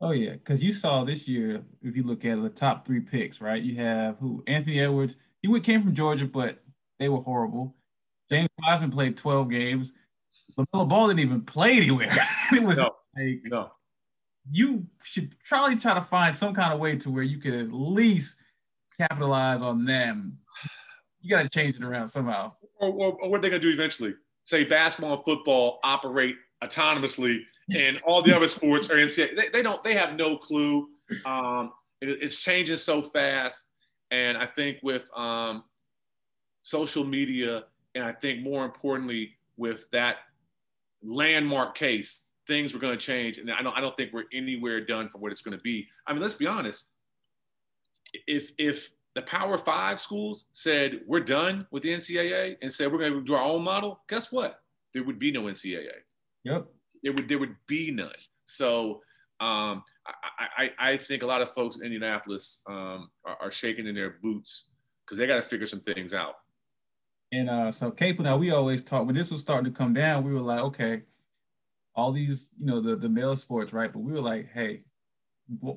Speaker 1: Oh yeah, because you saw this year, if you look at the top three picks, right? You have who Anthony Edwards. He came from Georgia, but they were horrible. James Wiseman played 12 games. LaMelo Ball didn't even play anywhere. it was no, like no. You should probably try to find some kind of way to where you could at least capitalize on them you got to change it around somehow.
Speaker 2: Or, or, or what are they going to do eventually? Say basketball and football operate autonomously, and all the other sports are NCAA. They, they don't. They have no clue. Um, it, it's changing so fast, and I think with um, social media, and I think more importantly with that landmark case, things were going to change, and I don't. I don't think we're anywhere done for what it's going to be. I mean, let's be honest. If if the Power Five schools said we're done with the NCAA and said we're going to do our own model, guess what? There would be no NCAA.
Speaker 1: Yep.
Speaker 2: There would there would be none. So um, I, I, I think a lot of folks in Indianapolis um, are, are, shaking in their boots because they got to figure some things out.
Speaker 1: And uh, so Cape now we always talk when this was starting to come down, we were like, okay, all these, you know, the the male sports, right? But we were like, hey,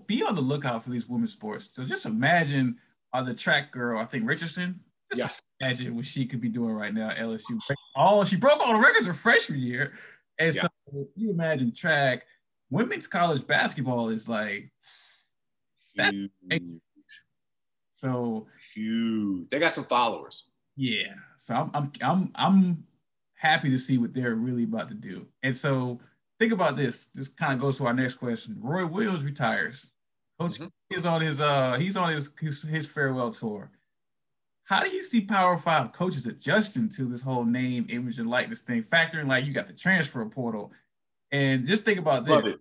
Speaker 1: be on the lookout for these women's sports. So just imagine uh, the track girl, I think Richardson. Just
Speaker 2: yes.
Speaker 1: Imagine what she could be doing right now LSU. All she broke all the records her freshman year. And yeah. so you imagine track, women's college basketball is like
Speaker 2: Huge.
Speaker 1: so
Speaker 2: Huge. They got some followers.
Speaker 1: Yeah. So I'm I'm I'm I'm happy to see what they're really about to do. And so think about this. This kind of goes to our next question. Roy Williams retires. Coach
Speaker 2: Mhm.
Speaker 1: is on his uh he's on his, his his farewell tour. How do you see Power Five coaches adjusting to this whole name, image, and likeness thing? Factoring like you got the transfer portal, and just think about this.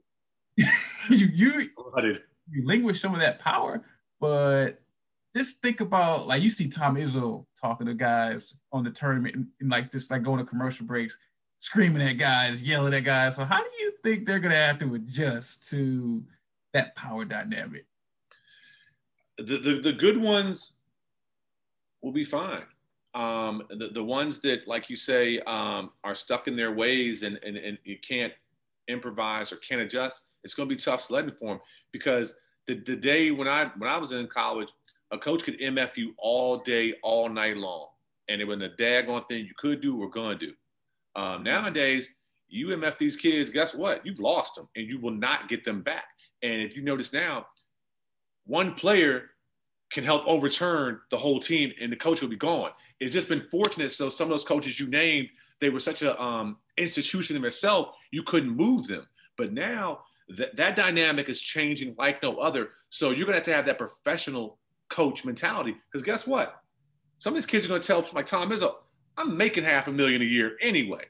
Speaker 1: You you relinquish some of that power, but just think about like you see Tom Izzo talking to guys on the tournament and, and like just like going to commercial breaks, screaming at guys, yelling at guys. So how do you think they're gonna have to adjust to that power dynamic?
Speaker 2: the, the, the good ones will be fine. Um, the, the ones that, like you say, um, are stuck in their ways and, and, and you can't improvise or can't adjust, it's going to be tough sledding for them because the, the day when I, when I was in college, a coach could MF you all day, all night long. And it was a daggone thing you could do or going to do. Um, nowadays, you MF these kids, guess what? You've lost them and you will not get them back. And if you notice now, one player can help overturn the whole team and the coach will be gone. It's just been fortunate. So some of those coaches you named, they were such a um, institution in itself, you couldn't move them. But now that, that dynamic is changing like no other. So you're gonna have to have that professional coach mentality. Because guess what? Some of these kids are gonna tell like Tom Izzo, I'm making half a million a year anyway.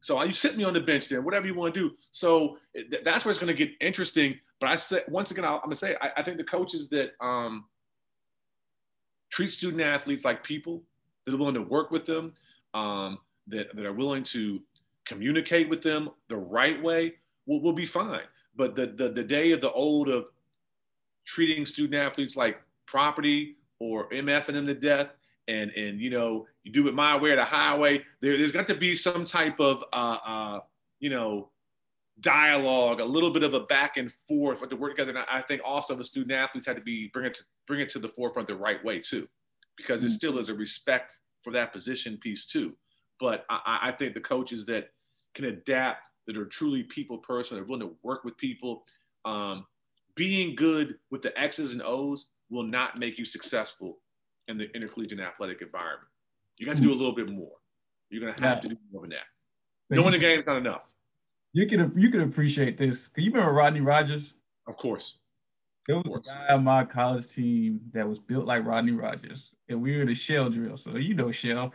Speaker 2: So you sit me on the bench there, whatever you want to do. So th- that's where it's going to get interesting. But I said once again, I'm gonna say I, I think the coaches that um, treat student athletes like people, that are willing to work with them, um, that, that are willing to communicate with them the right way, will, will be fine. But the, the the day of the old of treating student athletes like property or MFing them to death, and and you know you do it my way or the highway. There, there's got to be some type of uh, uh, you know dialogue, a little bit of a back and forth, but to work together. And I think also the student athletes had to be bring it to, bring it to the forefront the right way too, because it still is a respect for that position piece too. But I, I think the coaches that can adapt, that are truly people person, that are willing to work with people, um, being good with the X's and O's will not make you successful in the intercollegiate athletic environment. You got to do a little bit more. You're going to have to do more than that. Knowing the game is not enough.
Speaker 1: You can you can appreciate this. Cause you remember Rodney Rogers?
Speaker 2: Of course.
Speaker 1: There was a guy on my college team that was built like Rodney Rogers, and we were in a shell drill. So you know shell.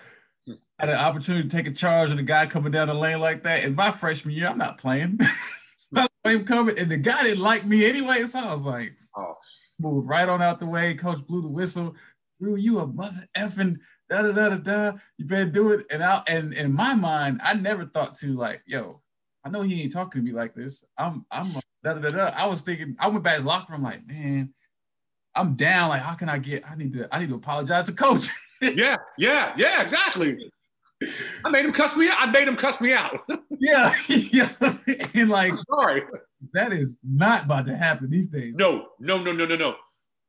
Speaker 2: Hmm.
Speaker 1: I had an opportunity to take a charge of the guy coming down the lane like that. In my freshman year, I'm not playing. I saw him coming, and the guy didn't like me anyway. So I was like,
Speaker 2: Oh,
Speaker 1: moved right on out the way. Coach blew the whistle. Drew, you a mother effing da da da da da. You better do it. And I and in my mind, I never thought to like, yo, I know he ain't talking to me like this. I'm I'm da da da da. I was thinking, I went back to the locker room like, man, I'm down. Like, how can I get? I need to I need to apologize to coach.
Speaker 2: yeah, yeah, yeah, exactly. I made him cuss me out. I made him cuss me out.
Speaker 1: yeah, yeah. and like
Speaker 2: I'm sorry.
Speaker 1: that is not about to happen these days.
Speaker 2: No, no, no, no, no, no.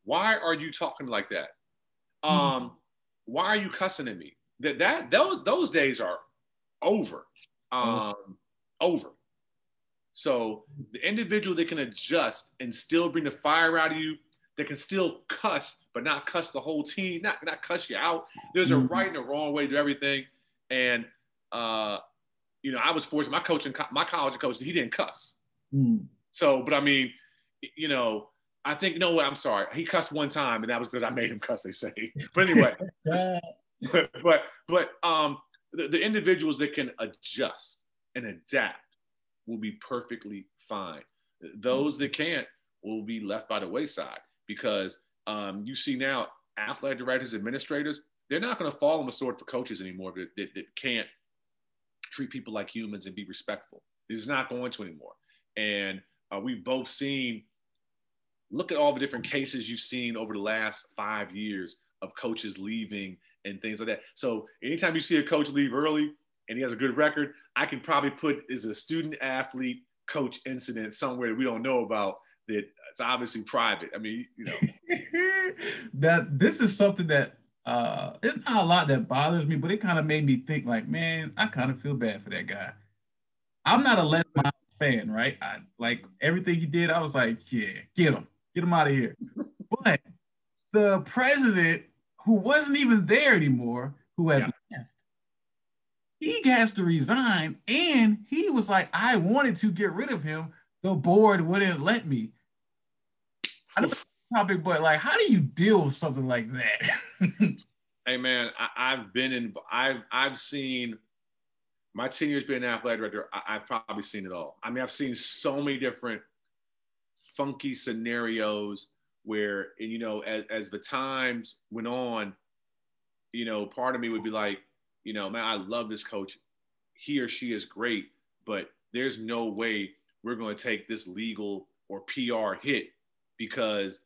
Speaker 2: Why are you talking like that? Um, why are you cussing at me? That that those those days are over. Um, over. So the individual that can adjust and still bring the fire out of you, that can still cuss, but not cuss the whole team, not not cuss you out. There's a
Speaker 1: Mhm.
Speaker 2: right and a wrong way to everything. And uh, you know, I was fortunate. My coach and co- my college coach, he didn't cuss.
Speaker 1: Mm.
Speaker 2: So, but I mean, you know, I think, no? I'm sorry. He cussed one time, and that was because I made him cuss. They say, but anyway, but but um, the, the individuals that can adjust and adapt will be perfectly fine. Those that can't will be left by the wayside because um, you see now athletic directors, administrators, they're not going to fall on the sword for coaches anymore that, that, that can't treat people like humans and be respectful. This is not going to anymore. And uh, we've both seen, look at all the different cases you've seen over the last five years of coaches leaving and things like that. So anytime you see a coach leave early and he has a good record, I can probably put is a student athlete coach incident somewhere that we don't know about that it's obviously private. I mean, you know,
Speaker 1: that this is something that uh it's not a lot that bothers me, but it kind of made me think like, man, I kind of feel bad for that guy. I'm not a Les Miles fan, right? I, like everything he did, I was like, yeah, get him, get him out of here. but the president, who wasn't even there anymore, who had yeah. left, he has to resign. And he was like, I wanted to get rid of him. The board wouldn't let me. I know topic, but like, how do you deal with something like that?
Speaker 2: hey man, I, have been in, I've I've seen my 10 years being an athletic director, I, have probably seen it all. I mean, I've seen so many different funky scenarios where, and you know, as, as the times went on, you know, part of me would be like, you know, man, I love this coach. He or she is great, but there's no way we're going to take this legal or PR hit because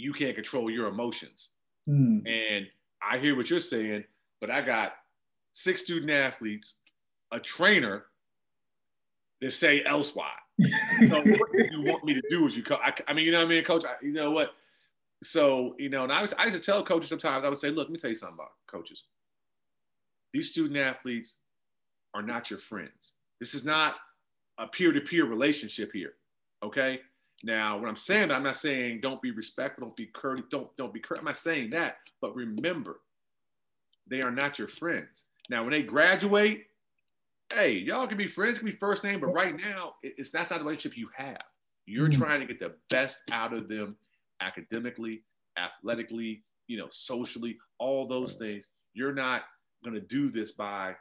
Speaker 2: you can't control your emotions. Mm. And I hear what you're saying, but I got six student athletes, a trainer that say elsewise. so what do you want me to do Is you I, I mean, you know what I mean, coach? I, you know what? So, you know, and I, was, I used to tell coaches sometimes, I would say, look, let me tell you something about coaches. These student athletes are not your friends. This is not a peer-to-peer relationship here. Okay. Now, when I'm saying that, I'm not saying don't be respectful, don't be courteous, don't don't be courteous. I'm not saying that, but remember, they are not your friends. Now, when they graduate, hey, y'all can be friends, can be first name, but right now, it's that's not the relationship you have. You're mm-hmm. trying to get the best out of them academically, athletically, you know, socially, all those things. You're not going to do this by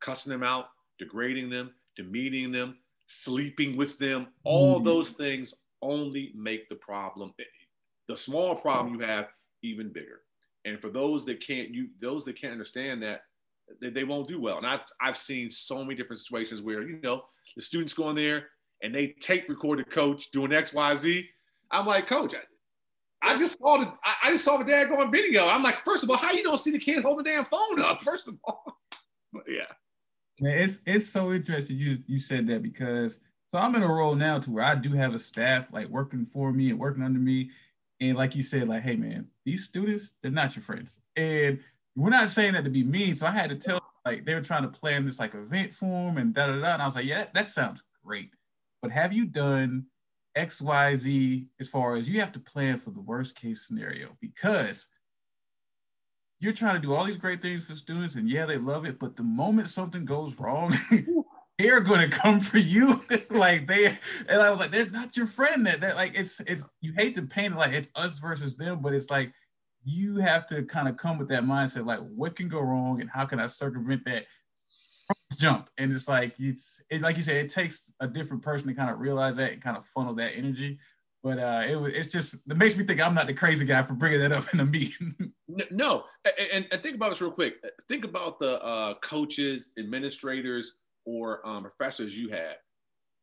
Speaker 2: cussing them out, degrading them, demeaning them, sleeping with them. All mm-hmm. those things only make the problem, the small problem you have, even bigger. And for those that can't, you those that can't understand that, they, they won't do well. And I've I've seen so many different situations where you know the students go in there and they take recorded coach doing X Y Z. I'm like, coach, I, I just saw the I, I just saw the dad go on video. I'm like, first of all, how you don't see the kid hold the damn phone up? First of all, but yeah.
Speaker 1: Man, it's it's so interesting you you said that because so I'm in a role now to where I do have a staff like working for me and working under me. And like you said, like, hey man, these students, they're not your friends. And we're not saying that to be mean. So I had to tell like they were trying to plan this like event form and da da da. And I was like, yeah, that sounds great. But have you done XYZ as far as you have to plan for the worst case scenario? Because you're trying to do all these great things for students, and yeah, they love it. But the moment something goes wrong, they're going to come for you. like they, and I was like, they're not your friend. That they're like, it's it's you hate to paint it like it's us versus them, but it's like you have to kind of come with that mindset, like what can go wrong, and how can I circumvent that jump? And it's like it's it, like you said, it takes a different person to kind of realize that and kind of funnel that energy. But uh, it it's just it makes me think I'm not the crazy guy for bringing that up in a meeting.
Speaker 2: no, and, and, think about this real quick. Think about the uh, coaches, administrators, or um, professors you had.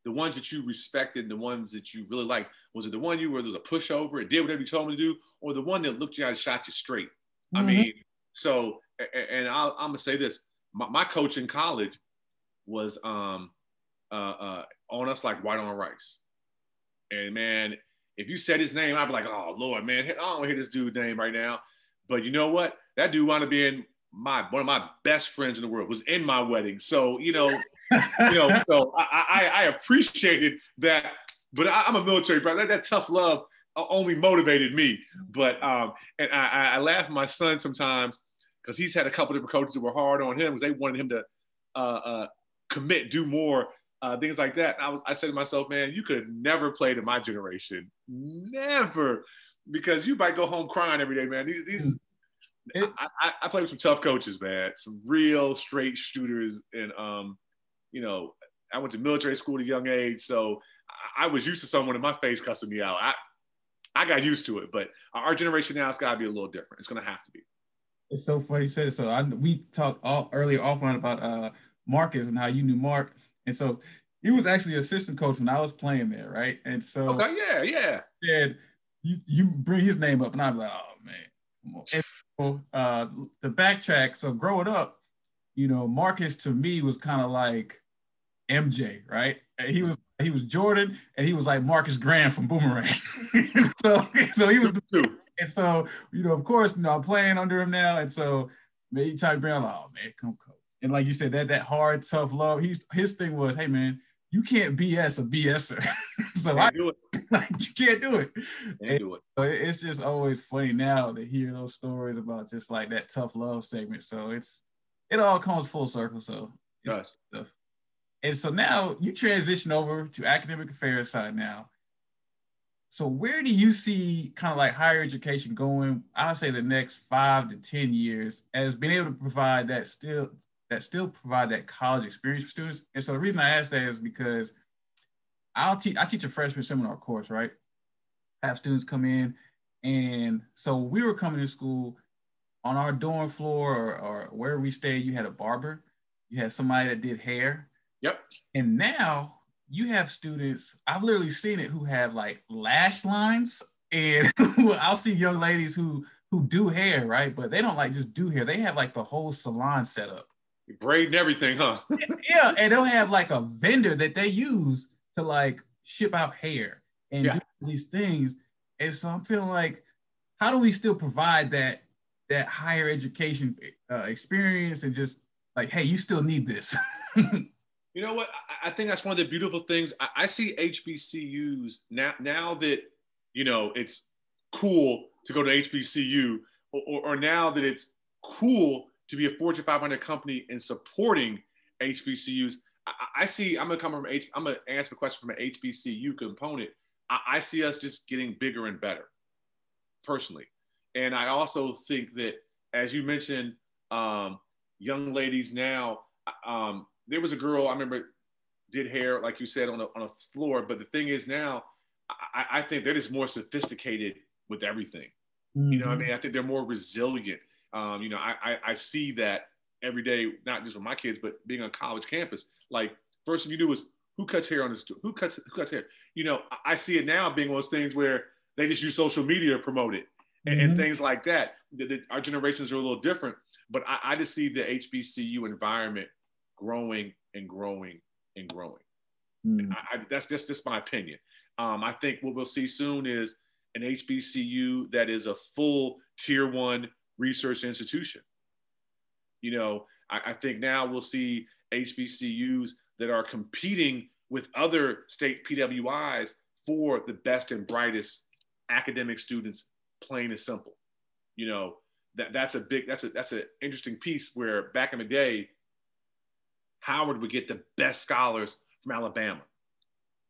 Speaker 2: The ones that you respected, the ones that you really liked. Was it the one you were there was a pushover and did whatever you told him to do, or the one that looked you out and shot you straight? Mm-hmm. I mean, so and i am gonna say this: my, my, coach in college was um, uh, uh, on us like white on rice, and man, if you said his name, I'd be like, oh Lord, man, I don't want to hear this dude's name right now. But you know what? That dude wound up being my one of my best friends in the world. Was in my wedding, so you know, you know, so I, I, I appreciated that. But I, am a military brother. That, that, tough love only motivated me. But um, and I, I laugh at my son sometimes because he's had a couple different coaches that were hard on him because they wanted him to uh, uh, commit, do more uh, things like that. I was, I said to myself, man, you could never play to my generation, never, because you might go home crying every day, man. These, these it, I, I, I play with some tough coaches, man, some real straight shooters, and um, you know, I went to military school at a young age, so I, I was used to someone in my face cussing me out. I, I got used to it, but our generation now it's got to be a little different. It's going to have to be.
Speaker 1: It's so funny you said it. So I, we talked all, earlier offline about uh, Marcus and how you knew Mark and so he was actually assistant coach when I was playing there, right? And so
Speaker 2: okay, yeah, yeah.
Speaker 1: Said you you bring his name up, and I'm like, oh man. And so, uh, the backtrack. So growing up, you know, Marcus to me was kind of like MJ, right? And he was he was Jordan, and he was like Marcus Graham from Boomerang. so so he was the two. And so you know, of course, you know, I'm playing under him now, and so maybe time bring, like, oh man, come coach. And like you said, that that hard, tough love. He's his thing was, hey man, you can't BS a BSer. so can't I do it. like you can't do it.
Speaker 2: Can't do it.
Speaker 1: It's just always funny now to hear those stories about just like that tough love segment. So it's it all comes full circle. So
Speaker 2: it's
Speaker 1: yes. And so now you transition over to academic affairs side now. So where do you see kind of like higher education going? I'd say the next five to 10 years as being able to provide that still that still provide that college experience for students. And so the reason I ask that is because I'll teach I teach a freshman seminar course, right? I have students come in and so we were coming to school on our dorm floor or, or where we stayed, you had a barber, you had somebody that did hair.
Speaker 2: Yep.
Speaker 1: And now you have students, I've literally seen it who have like lash lines and I'll see young ladies who who do hair, right? But they don't like just do hair. They have like the whole salon set up.
Speaker 2: Braid and everything, huh?
Speaker 1: yeah, and they'll have like a vendor that they use to like ship out hair and yeah. these things. And so I'm feeling like, how do we still provide that that higher education uh, experience and just like, hey, you still need this?
Speaker 2: You know what? I, think that's one of the beautiful things. I, I see HBCUs now. Now that you know it's cool to go to HBCU, or, or, or now that it's cool to be a Fortune 500 company and supporting HBCUs. I, I see. I'm gonna come from H. I'm gonna answer the question from an HBCU component. I, I see us just getting bigger and better, personally. And I also think that, as you mentioned, um, young ladies now, um, there was a girl I remember did hair like you said on a, on a floor, but the thing is now I, I think they're just more sophisticated with everything. Mm-hmm. You know, I mm-hmm. mean, I think they're more resilient. Um, you know, I, I, I see that every day, not just with my kids, but being on college campus. Like first thing you do is who cuts hair on this? Who cuts who cuts hair? You know, I, I see it now being one of those things where they just use social media to promote it and, mm-hmm. and things like that. The, the, our generations are a little different, but I, I just see the HBCU environment growing and growing and growing. Mm. I, I, that's just, just my opinion. Um, I think what we'll see soon is an HBCU that is a full tier one research institution. You know, I, I think now we'll see HBCUs that are competing with other state PWIs for the best and brightest academic students, plain and simple. You know, that, that's a big, that's a, that's an interesting piece where back in the day, Howard would get the best scholars from Alabama.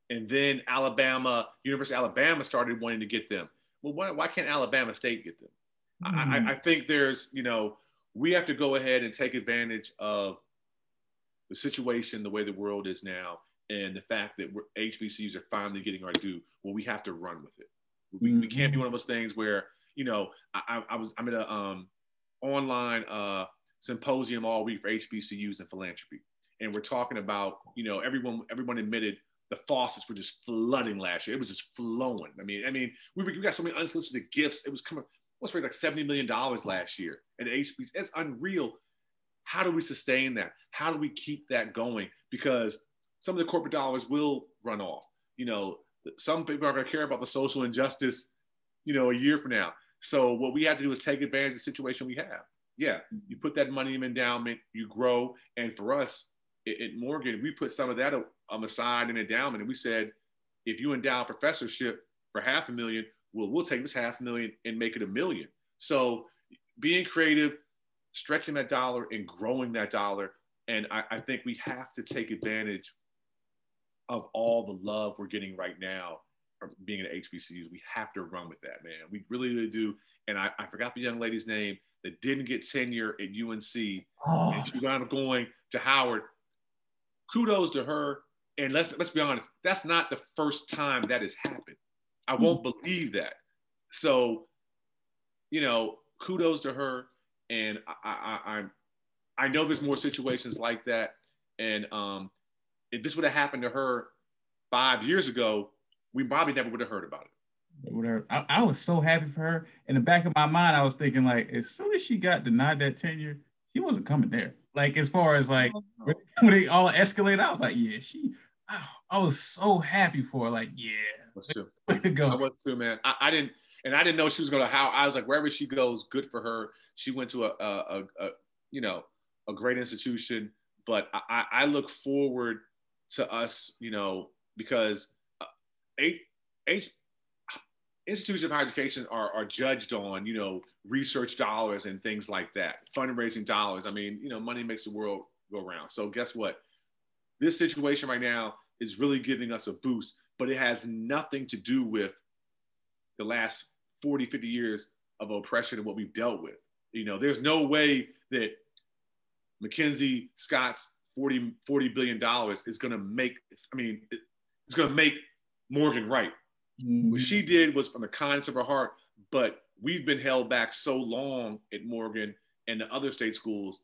Speaker 2: And then Alabama, University of Alabama started wanting to get them. Well, why, why can't Alabama State get them? Mm-hmm. I, I think there's, you know, we have to go ahead and take advantage of the situation, the way the world is now, and the fact that we're, HBCUs are finally getting our due. Well, we have to run with it. We, mm-hmm. we can't be mm-hmm. one of those things where, you know, I, I was I'm in a um, online uh, symposium all week for HBCUs and philanthropy and we're talking about, you know, everyone everyone admitted the faucets were just flooding last year. It was just flowing. I mean, I mean, we, we got so many unsolicited gifts. It was coming. What's raised like seventy million dollars last year at HBC. It's unreal. How do we sustain that? How do we keep that going? Because some of the corporate dollars will run off. You know, some people are going to care about the social injustice. You know, a year from now. So what we have to do is take advantage of the situation we have. Yeah, you put that money in endowment, you grow, and for us, at Morgan, we put some of that on the side in endowment, and we said, if you endow a professorship for half a million, well, we'll take this half million and make it a million. So being creative, stretching that dollar and growing that dollar. And I, I think we have to take advantage of all the love we're getting right now from being at HBCUs. We have to run with that, man. We really, really do. And I, I forgot the young lady's name that didn't get tenure at UNC. Oh. And she wound up going to Howard kudos to her. And let's let's be honest, that's not the first time that has happened. I hmm. won't mm. believe that. So, you know, kudos to her. And I, I, I'm I know there's more situations like that. And um, if this would have happened to her five years ago, we probably never would have heard about it.
Speaker 1: Whatever. I, I, was so happy for her. In the back of my mind, I was thinking like, as soon as she got denied that tenure, she wasn't coming there. Like as far as like oh, when they all escalated, I was like, yeah, she. I, I was so happy for her. Like, yeah,
Speaker 2: That's true. way to go. I was too, man. I, I didn't, and I didn't know she was gonna. How I was like, wherever she goes, good for her. She went to a, a, a, a you know, a great institution. But I, I look forward to us, you know, because uh, eight, eight institutions of higher education are, are judged on, you know, research dollars and things like that, fundraising dollars. I mean, you know, money makes the world go round. So guess what? This situation right now is really giving us a boost, but it has nothing to do with the last 40, 50 years of oppression and what we've dealt with. You know, there's no way that MacKenzie Scott's 40, 40 billion dollars is going to make, I mean, it's going to make Morgan right. Mm-hmm. What she did was from the kindness of her heart, but we've been held back so long at Morgan and the other state schools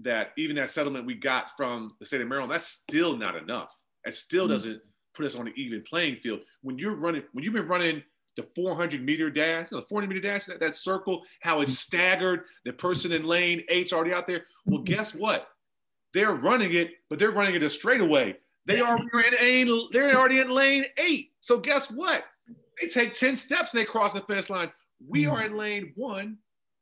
Speaker 2: that even that settlement we got from the state of Maryland, that's still not enough. It still mm-hmm. doesn't put us on an even playing field. When you're running, when you've been running the 400 meter dash, you know, 400 meter dash, that, that circle, how it's mm-hmm. staggered, the person in lane eight's already out there. Well, mm-hmm. guess what? They're running it, but they're running it a straightaway. They are in lane, they're already in lane eight. So guess what? They take 10 steps and they cross the finish line. We are in lane one.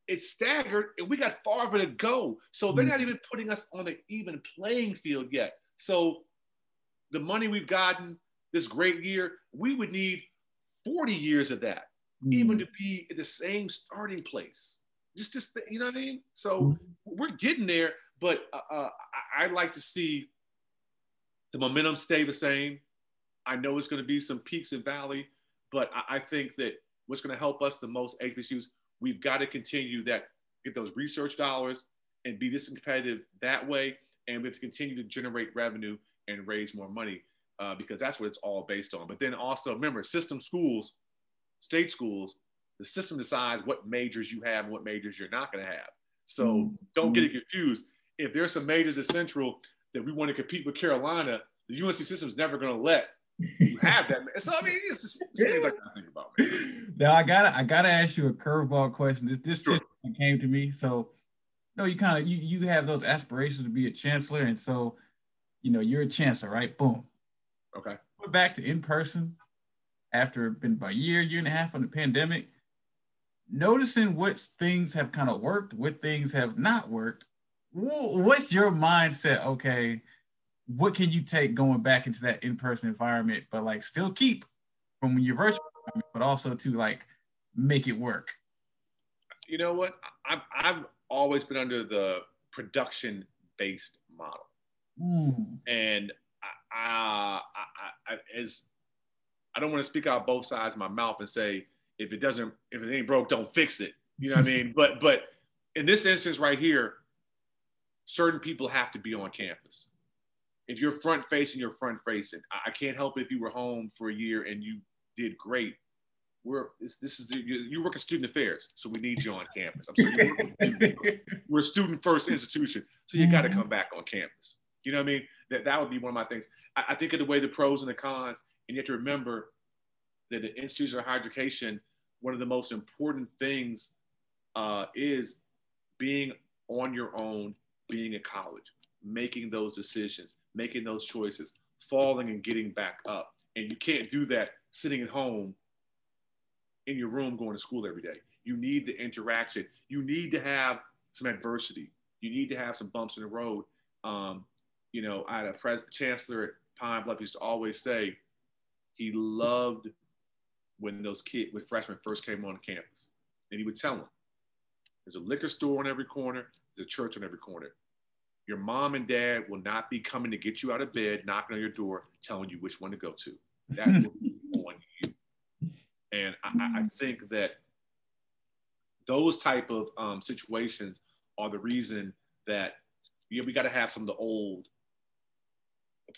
Speaker 2: It's staggered and we got farther to go. So they're not even putting us on an even playing field yet. So the money we've gotten this great year, we would need 40 years of that, mm. even to be at the same starting place. Just, just you know what I mean? So mm. we're getting there, but uh, uh, I, I'd like to see the momentum stay the same. I know it's going to be some peaks and valley, but I, I think that what's going to help us the most, HBCUs, we've got to continue that, get those research dollars and be this competitive that way. And we have to continue to generate revenue and raise more money uh, because that's what it's all based on. But then also remember, system schools, state schools, the system decides what majors you have and what majors you're not going to have. So mm-hmm. don't get it confused. If there's some majors at Central that we want to compete with Carolina, the UNC system is never going to let you have that. So I mean, it's just things like I think about. Man.
Speaker 1: Now I gotta I gotta ask you a curveball question. This this sure. just came to me. So, no, you kind of you you have those aspirations to be a chancellor, and so, you know, you're a chancellor, right? Boom.
Speaker 2: Okay.
Speaker 1: We're back to in person after been about a year, year and a half on the pandemic. Noticing what things have kind of worked, what things have not worked. What's your mindset? Okay, what can you take going back into that in-person environment, but like still keep from your virtual, but also to like make it work?
Speaker 2: You know what? I've, I've always been under the production-based model, mm. and I, I, I, I, as I don't want to speak out both sides of my mouth and say if it doesn't, if it ain't broke, don't fix it. You know what I mean? But but in this instance right here, certain people have to be on campus if you're front facing, you're front facing. I, can't help it if you were home for a year and you did great. We're this, this is the, you, you, work in student affairs, so we need you on campus. I'm sorry, we're a student first institution, so you got to come back on campus. You know what I mean? That that would be one of my things. I, I think of the way the pros and the cons, and you have to remember that the institution of higher education, one of the most important things uh, is being on your own, being at college, making those decisions making those choices, falling and getting back up. And you can't do that sitting at home in your room going to school every day. You need the interaction. You need to have some adversity. You need to have some bumps in the road. Um, you know, I had a pres- chancellor at Pine Bluff used to always say he loved when those kids, when freshmen first came on campus. And he would tell them, there's a liquor store on every corner, there's a church on every corner. Your mom and dad will not be coming to get you out of bed, knocking on your door, telling you which one to go to. That will be on you. And I, I, think that those type of um, situations are the reason that you know, we got to have some of the old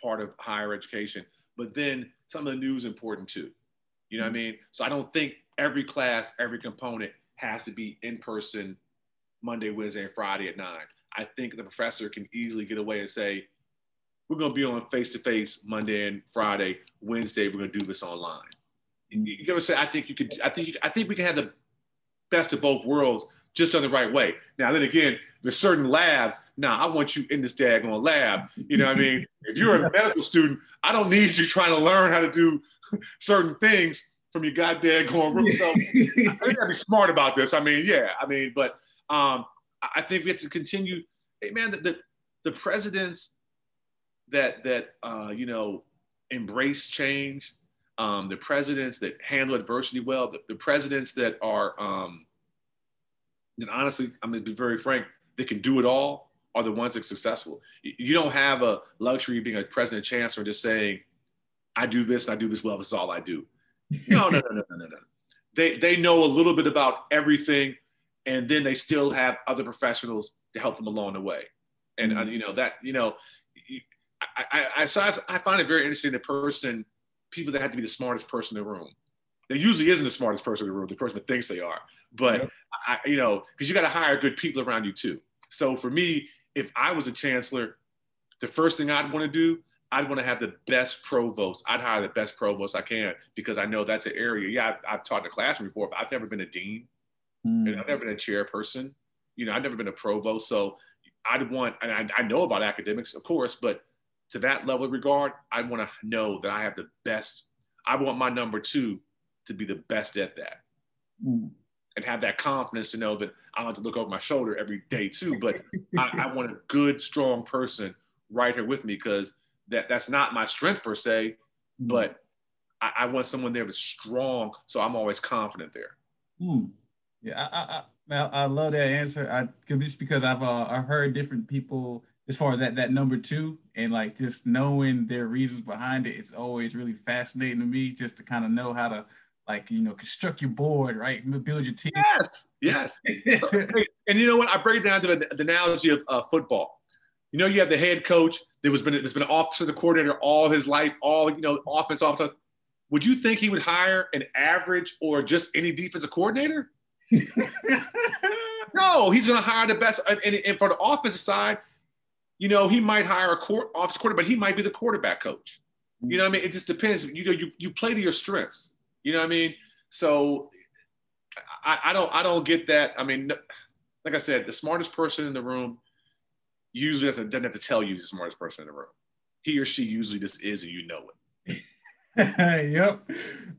Speaker 2: part of higher education, but then some of the new is important too. You know what I mm-hmm. mean? So I don't think every class, every component has to be in person Monday, Wednesday, and Friday at nine. I think the professor can easily get away and say, we're going to be on face to face Monday and Friday. Wednesday, we're going to do this online. You gotta say, I think you could, I think, you, I think we can have the best of both worlds just on the right way. Now, then again, there's certain labs. Now, I want you in this daggone lab. You know what I mean? If you're a medical student, I don't need you trying to learn how to do certain things from your goddamn room. So I gotta be smart about this. I mean, yeah, I mean, but um, I think we have to continue. Hey, man, the, the, the president's that that uh, you know embrace change, um, the presidents that handle adversity well, the, the presidents that are um, that honestly, I'm gonna be very frank, they can do it all are the ones that are successful. You don't have a luxury of being a president chancellor just saying, I do this, I do this well, this is all I do. No, no, no, no, no, no, no. They, they know a little bit about everything, and then they still have other professionals to help them along the way. And, mm-hmm. you know, that, you know, I, I, I, so I, I find it very interesting the person, people that have to be the smartest person in the room. There usually isn't the smartest person in the room, the person that thinks they are. But, yep. I, you know, because you got to hire good people around you too. So for me, if I was a chancellor, the first thing I'd want to do, I'd want to have the best provost. I'd hire the best provost I can because I know that's an area. Yeah, I've, I've taught in a classroom before, but I've never been a dean. Mm. And I've never been a chairperson. You know, I've never been a provost. So I'd want, and I, I know about academics, of course, but to that level of regard, I want to know that I have the best. I want my number two to be the best at that. Mm and have that confidence to know that I don't have to look over my shoulder every day too. But I, I, want a good, strong person right here with me because that that's not my strength per se, mm. but I, I, want someone there that's strong, so I'm always confident there.
Speaker 1: Mm. Yeah, I, I, I love that answer. I just because I've uh, I heard different people as far as that that number two and like just knowing their reasons behind it. It's always really fascinating to me just to kind of know how to like you know construct your board right? Build your team.
Speaker 2: Yes yes. And you know what? I break it down to the, the analogy of uh, football. You know you have the head coach there was been there's been an officer the coordinator all his life all you know offense officer would you think he would hire an average or just any defensive coordinator? No he's going to hire the best and, and, for the offensive side you know he might hire a court office quarterback but he might be the quarterback coach. You know what i mean? It just depends. You know you, you play to your strengths you know what I mean? So I, I don't I don't get that. I mean, like I said, the smartest person in the room usually doesn't, doesn't have to tell you the smartest person in the room. He or she usually just is, and you know
Speaker 1: it. yep.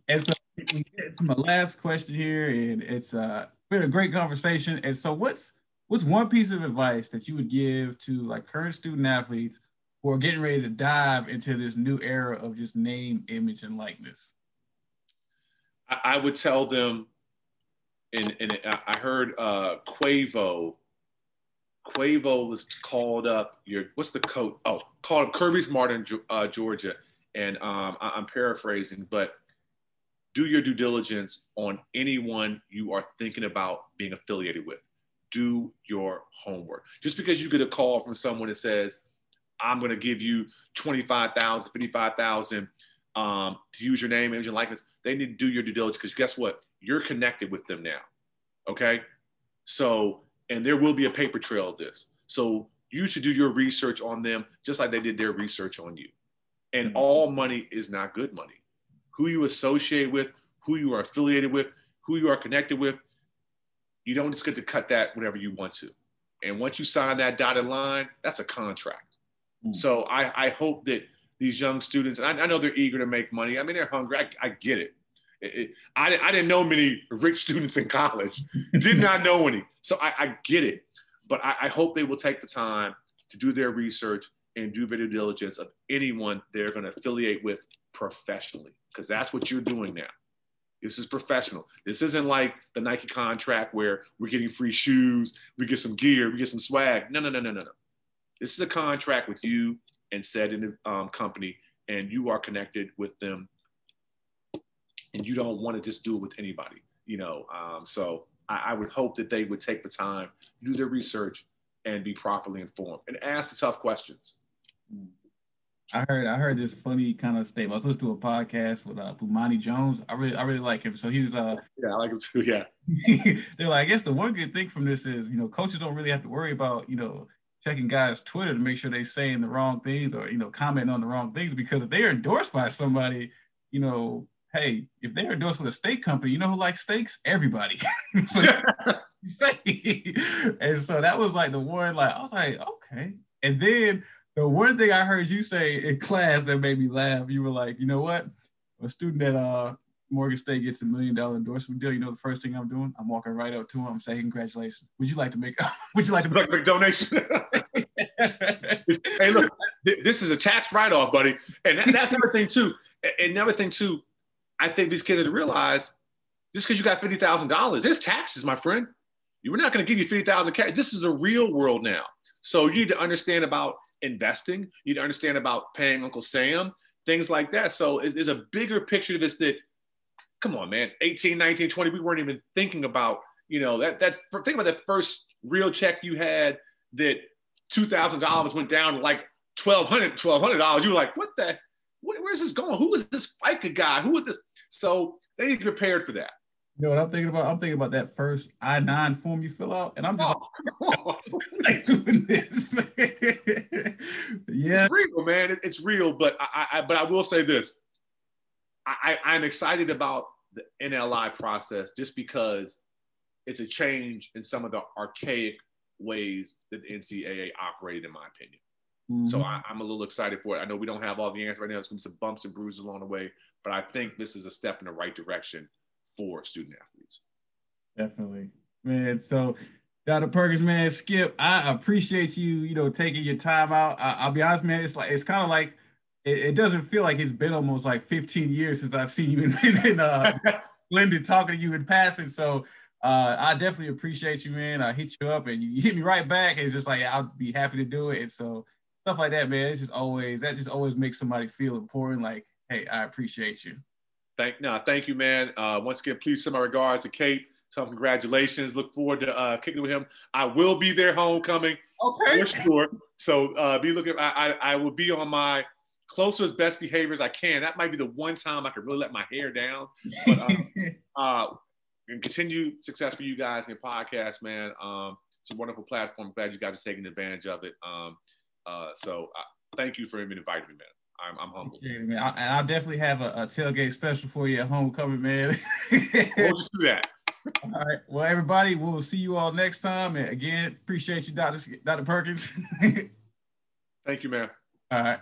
Speaker 1: And so it's my last question here, and it's uh, been a great conversation. And so, what's what's one piece of advice that you would give to like current student athletes who are getting ready to dive into this new era of just name, image, and likeness?
Speaker 2: I, I would tell them, and, and I heard uh, Quavo. Quavo was called up. Your what's the coach? Oh, called up Kirby Smart in uh, Georgia, and um, I, I'm paraphrasing, but do your due diligence on anyone you are thinking about being affiliated with. Do your homework. Just because you get a call from someone that says, I'm going to give you 25,000, 55,000 um, to use your name, image, and likeness, they need to do your due diligence because guess what? You're connected with them now. Okay. So, and there will be a paper trail of this. So you should do your research on them just like they did their research on you. And mm-hmm. all money is not good money. Who you associate with, who you are affiliated with, who you are connected with, you don't just get to cut that whenever you want to. And once you sign that dotted line, that's a contract. Mm-hmm. So I, I hope that these young students, and I, I, know they're eager to make money. I mean, they're hungry. I, I get it. It, it. I, I didn't know many rich students in college, did not know any. So I, I get it. But I, I, hope they will take the time to do their research and do due diligence of anyone they're going to affiliate with professionally, because that's what you're doing now. This is professional. This isn't like the Nike contract where we're getting free shoes, we get some gear, we get some swag. No, no, no, no, no, no. This is a contract with you and said in the um, company, and you are connected with them, and you don't want to just do it with anybody, you know. Um, so I, I would hope that they would take the time, do their research, and be properly informed, and ask the tough questions.
Speaker 1: I heard I heard this funny kind of statement. I was listening to a podcast with uh, Bomani Jones. I really I really like him. So he was uh
Speaker 2: yeah I like him too. Yeah.
Speaker 1: they're like I guess the one good thing from this is you know coaches don't really have to worry about you know checking guys' Twitter to make sure they're saying the wrong things or you know commenting on the wrong things because if they're endorsed by somebody, you know, hey, if they're endorsed with a steak company, you know who likes steaks? Everybody. so, and so that was like the one, like I was like, okay. And then the one thing I heard you say in class that made me laugh, you were like, you know what? A student at uh Morgan State gets a million dollar endorsement deal, you know the first thing I'm doing? I'm walking right up to him, I'm saying congratulations. Would you like to make would you like to
Speaker 2: make, a donation? hey, look, this is a tax write-off, buddy, and that, that's another thing too. And another thing too, I think these kids realize just because you got fifty thousand dollars, there's taxes, my friend. We're not going to give you fifty thousand cash. This is the real world now. So you need to understand about investing. You need to understand about paying Uncle Sam, things like that. So there's a bigger picture to this that, come on, man, 18, 19, 20, we weren't even thinking about, you know, that, that think about that first real check you had that $2,000 went down to like $1,200, $1,200. You were like, what the, where's this going? Who is this FICA guy? Who is this? So they need to be prepared for that.
Speaker 1: You know what I'm thinking about? I'm thinking about that first I nine form you fill out, and I'm just oh, like, doing this.
Speaker 2: yeah, it's real, man. It, it's real. But I, I, but I will say this: I, I'm excited about the NLI process just because it's a change in some of the archaic ways that the NCAA operated, in my opinion. Mm-hmm. So I, am a little excited for it. I know we don't have all the answers right now. There's going to be some bumps and bruises along the way, but I think this is a step in the right direction for student athletes.
Speaker 1: Definitely, man. So, Dr. Perkins, man, Skip, I appreciate you, you know, taking your time out. I, will be honest, man. It's like it's kind of like it, it, doesn't feel like it's been almost like 15 years since I've seen you in, in uh, Linden talking to you in passing. So. Uh, I definitely appreciate you, man. I hit you up and you hit me right back. It's just like I'll be happy to do it. And so stuff like that, man. It's just always that just always makes somebody feel important. Like, hey, I appreciate you.
Speaker 2: Thank no, thank you, man. Uh, once again, please send my regards to Kate. Him congratulations. Look forward to uh, kicking with him. I will be there homecoming.
Speaker 1: Okay.
Speaker 2: For sure. So uh, be looking. I, I, I will be on my closest best behaviors I can. That might be the one time I could really let my hair down. But, um, uh, and continue success for you guys in your podcast, man. Um, it's a wonderful platform. glad you guys are taking advantage of it. Um, uh, so uh, thank you for even inviting me, man. I'm, I'm humble.
Speaker 1: man. I, and I'll definitely have a, a, tailgate special for you at homecoming, man.
Speaker 2: we'll just do that.
Speaker 1: all right. Well, everybody, we'll see you all next time. And again, appreciate you, Dr. Dr. Perkins.
Speaker 2: Thank you, man.
Speaker 1: All right.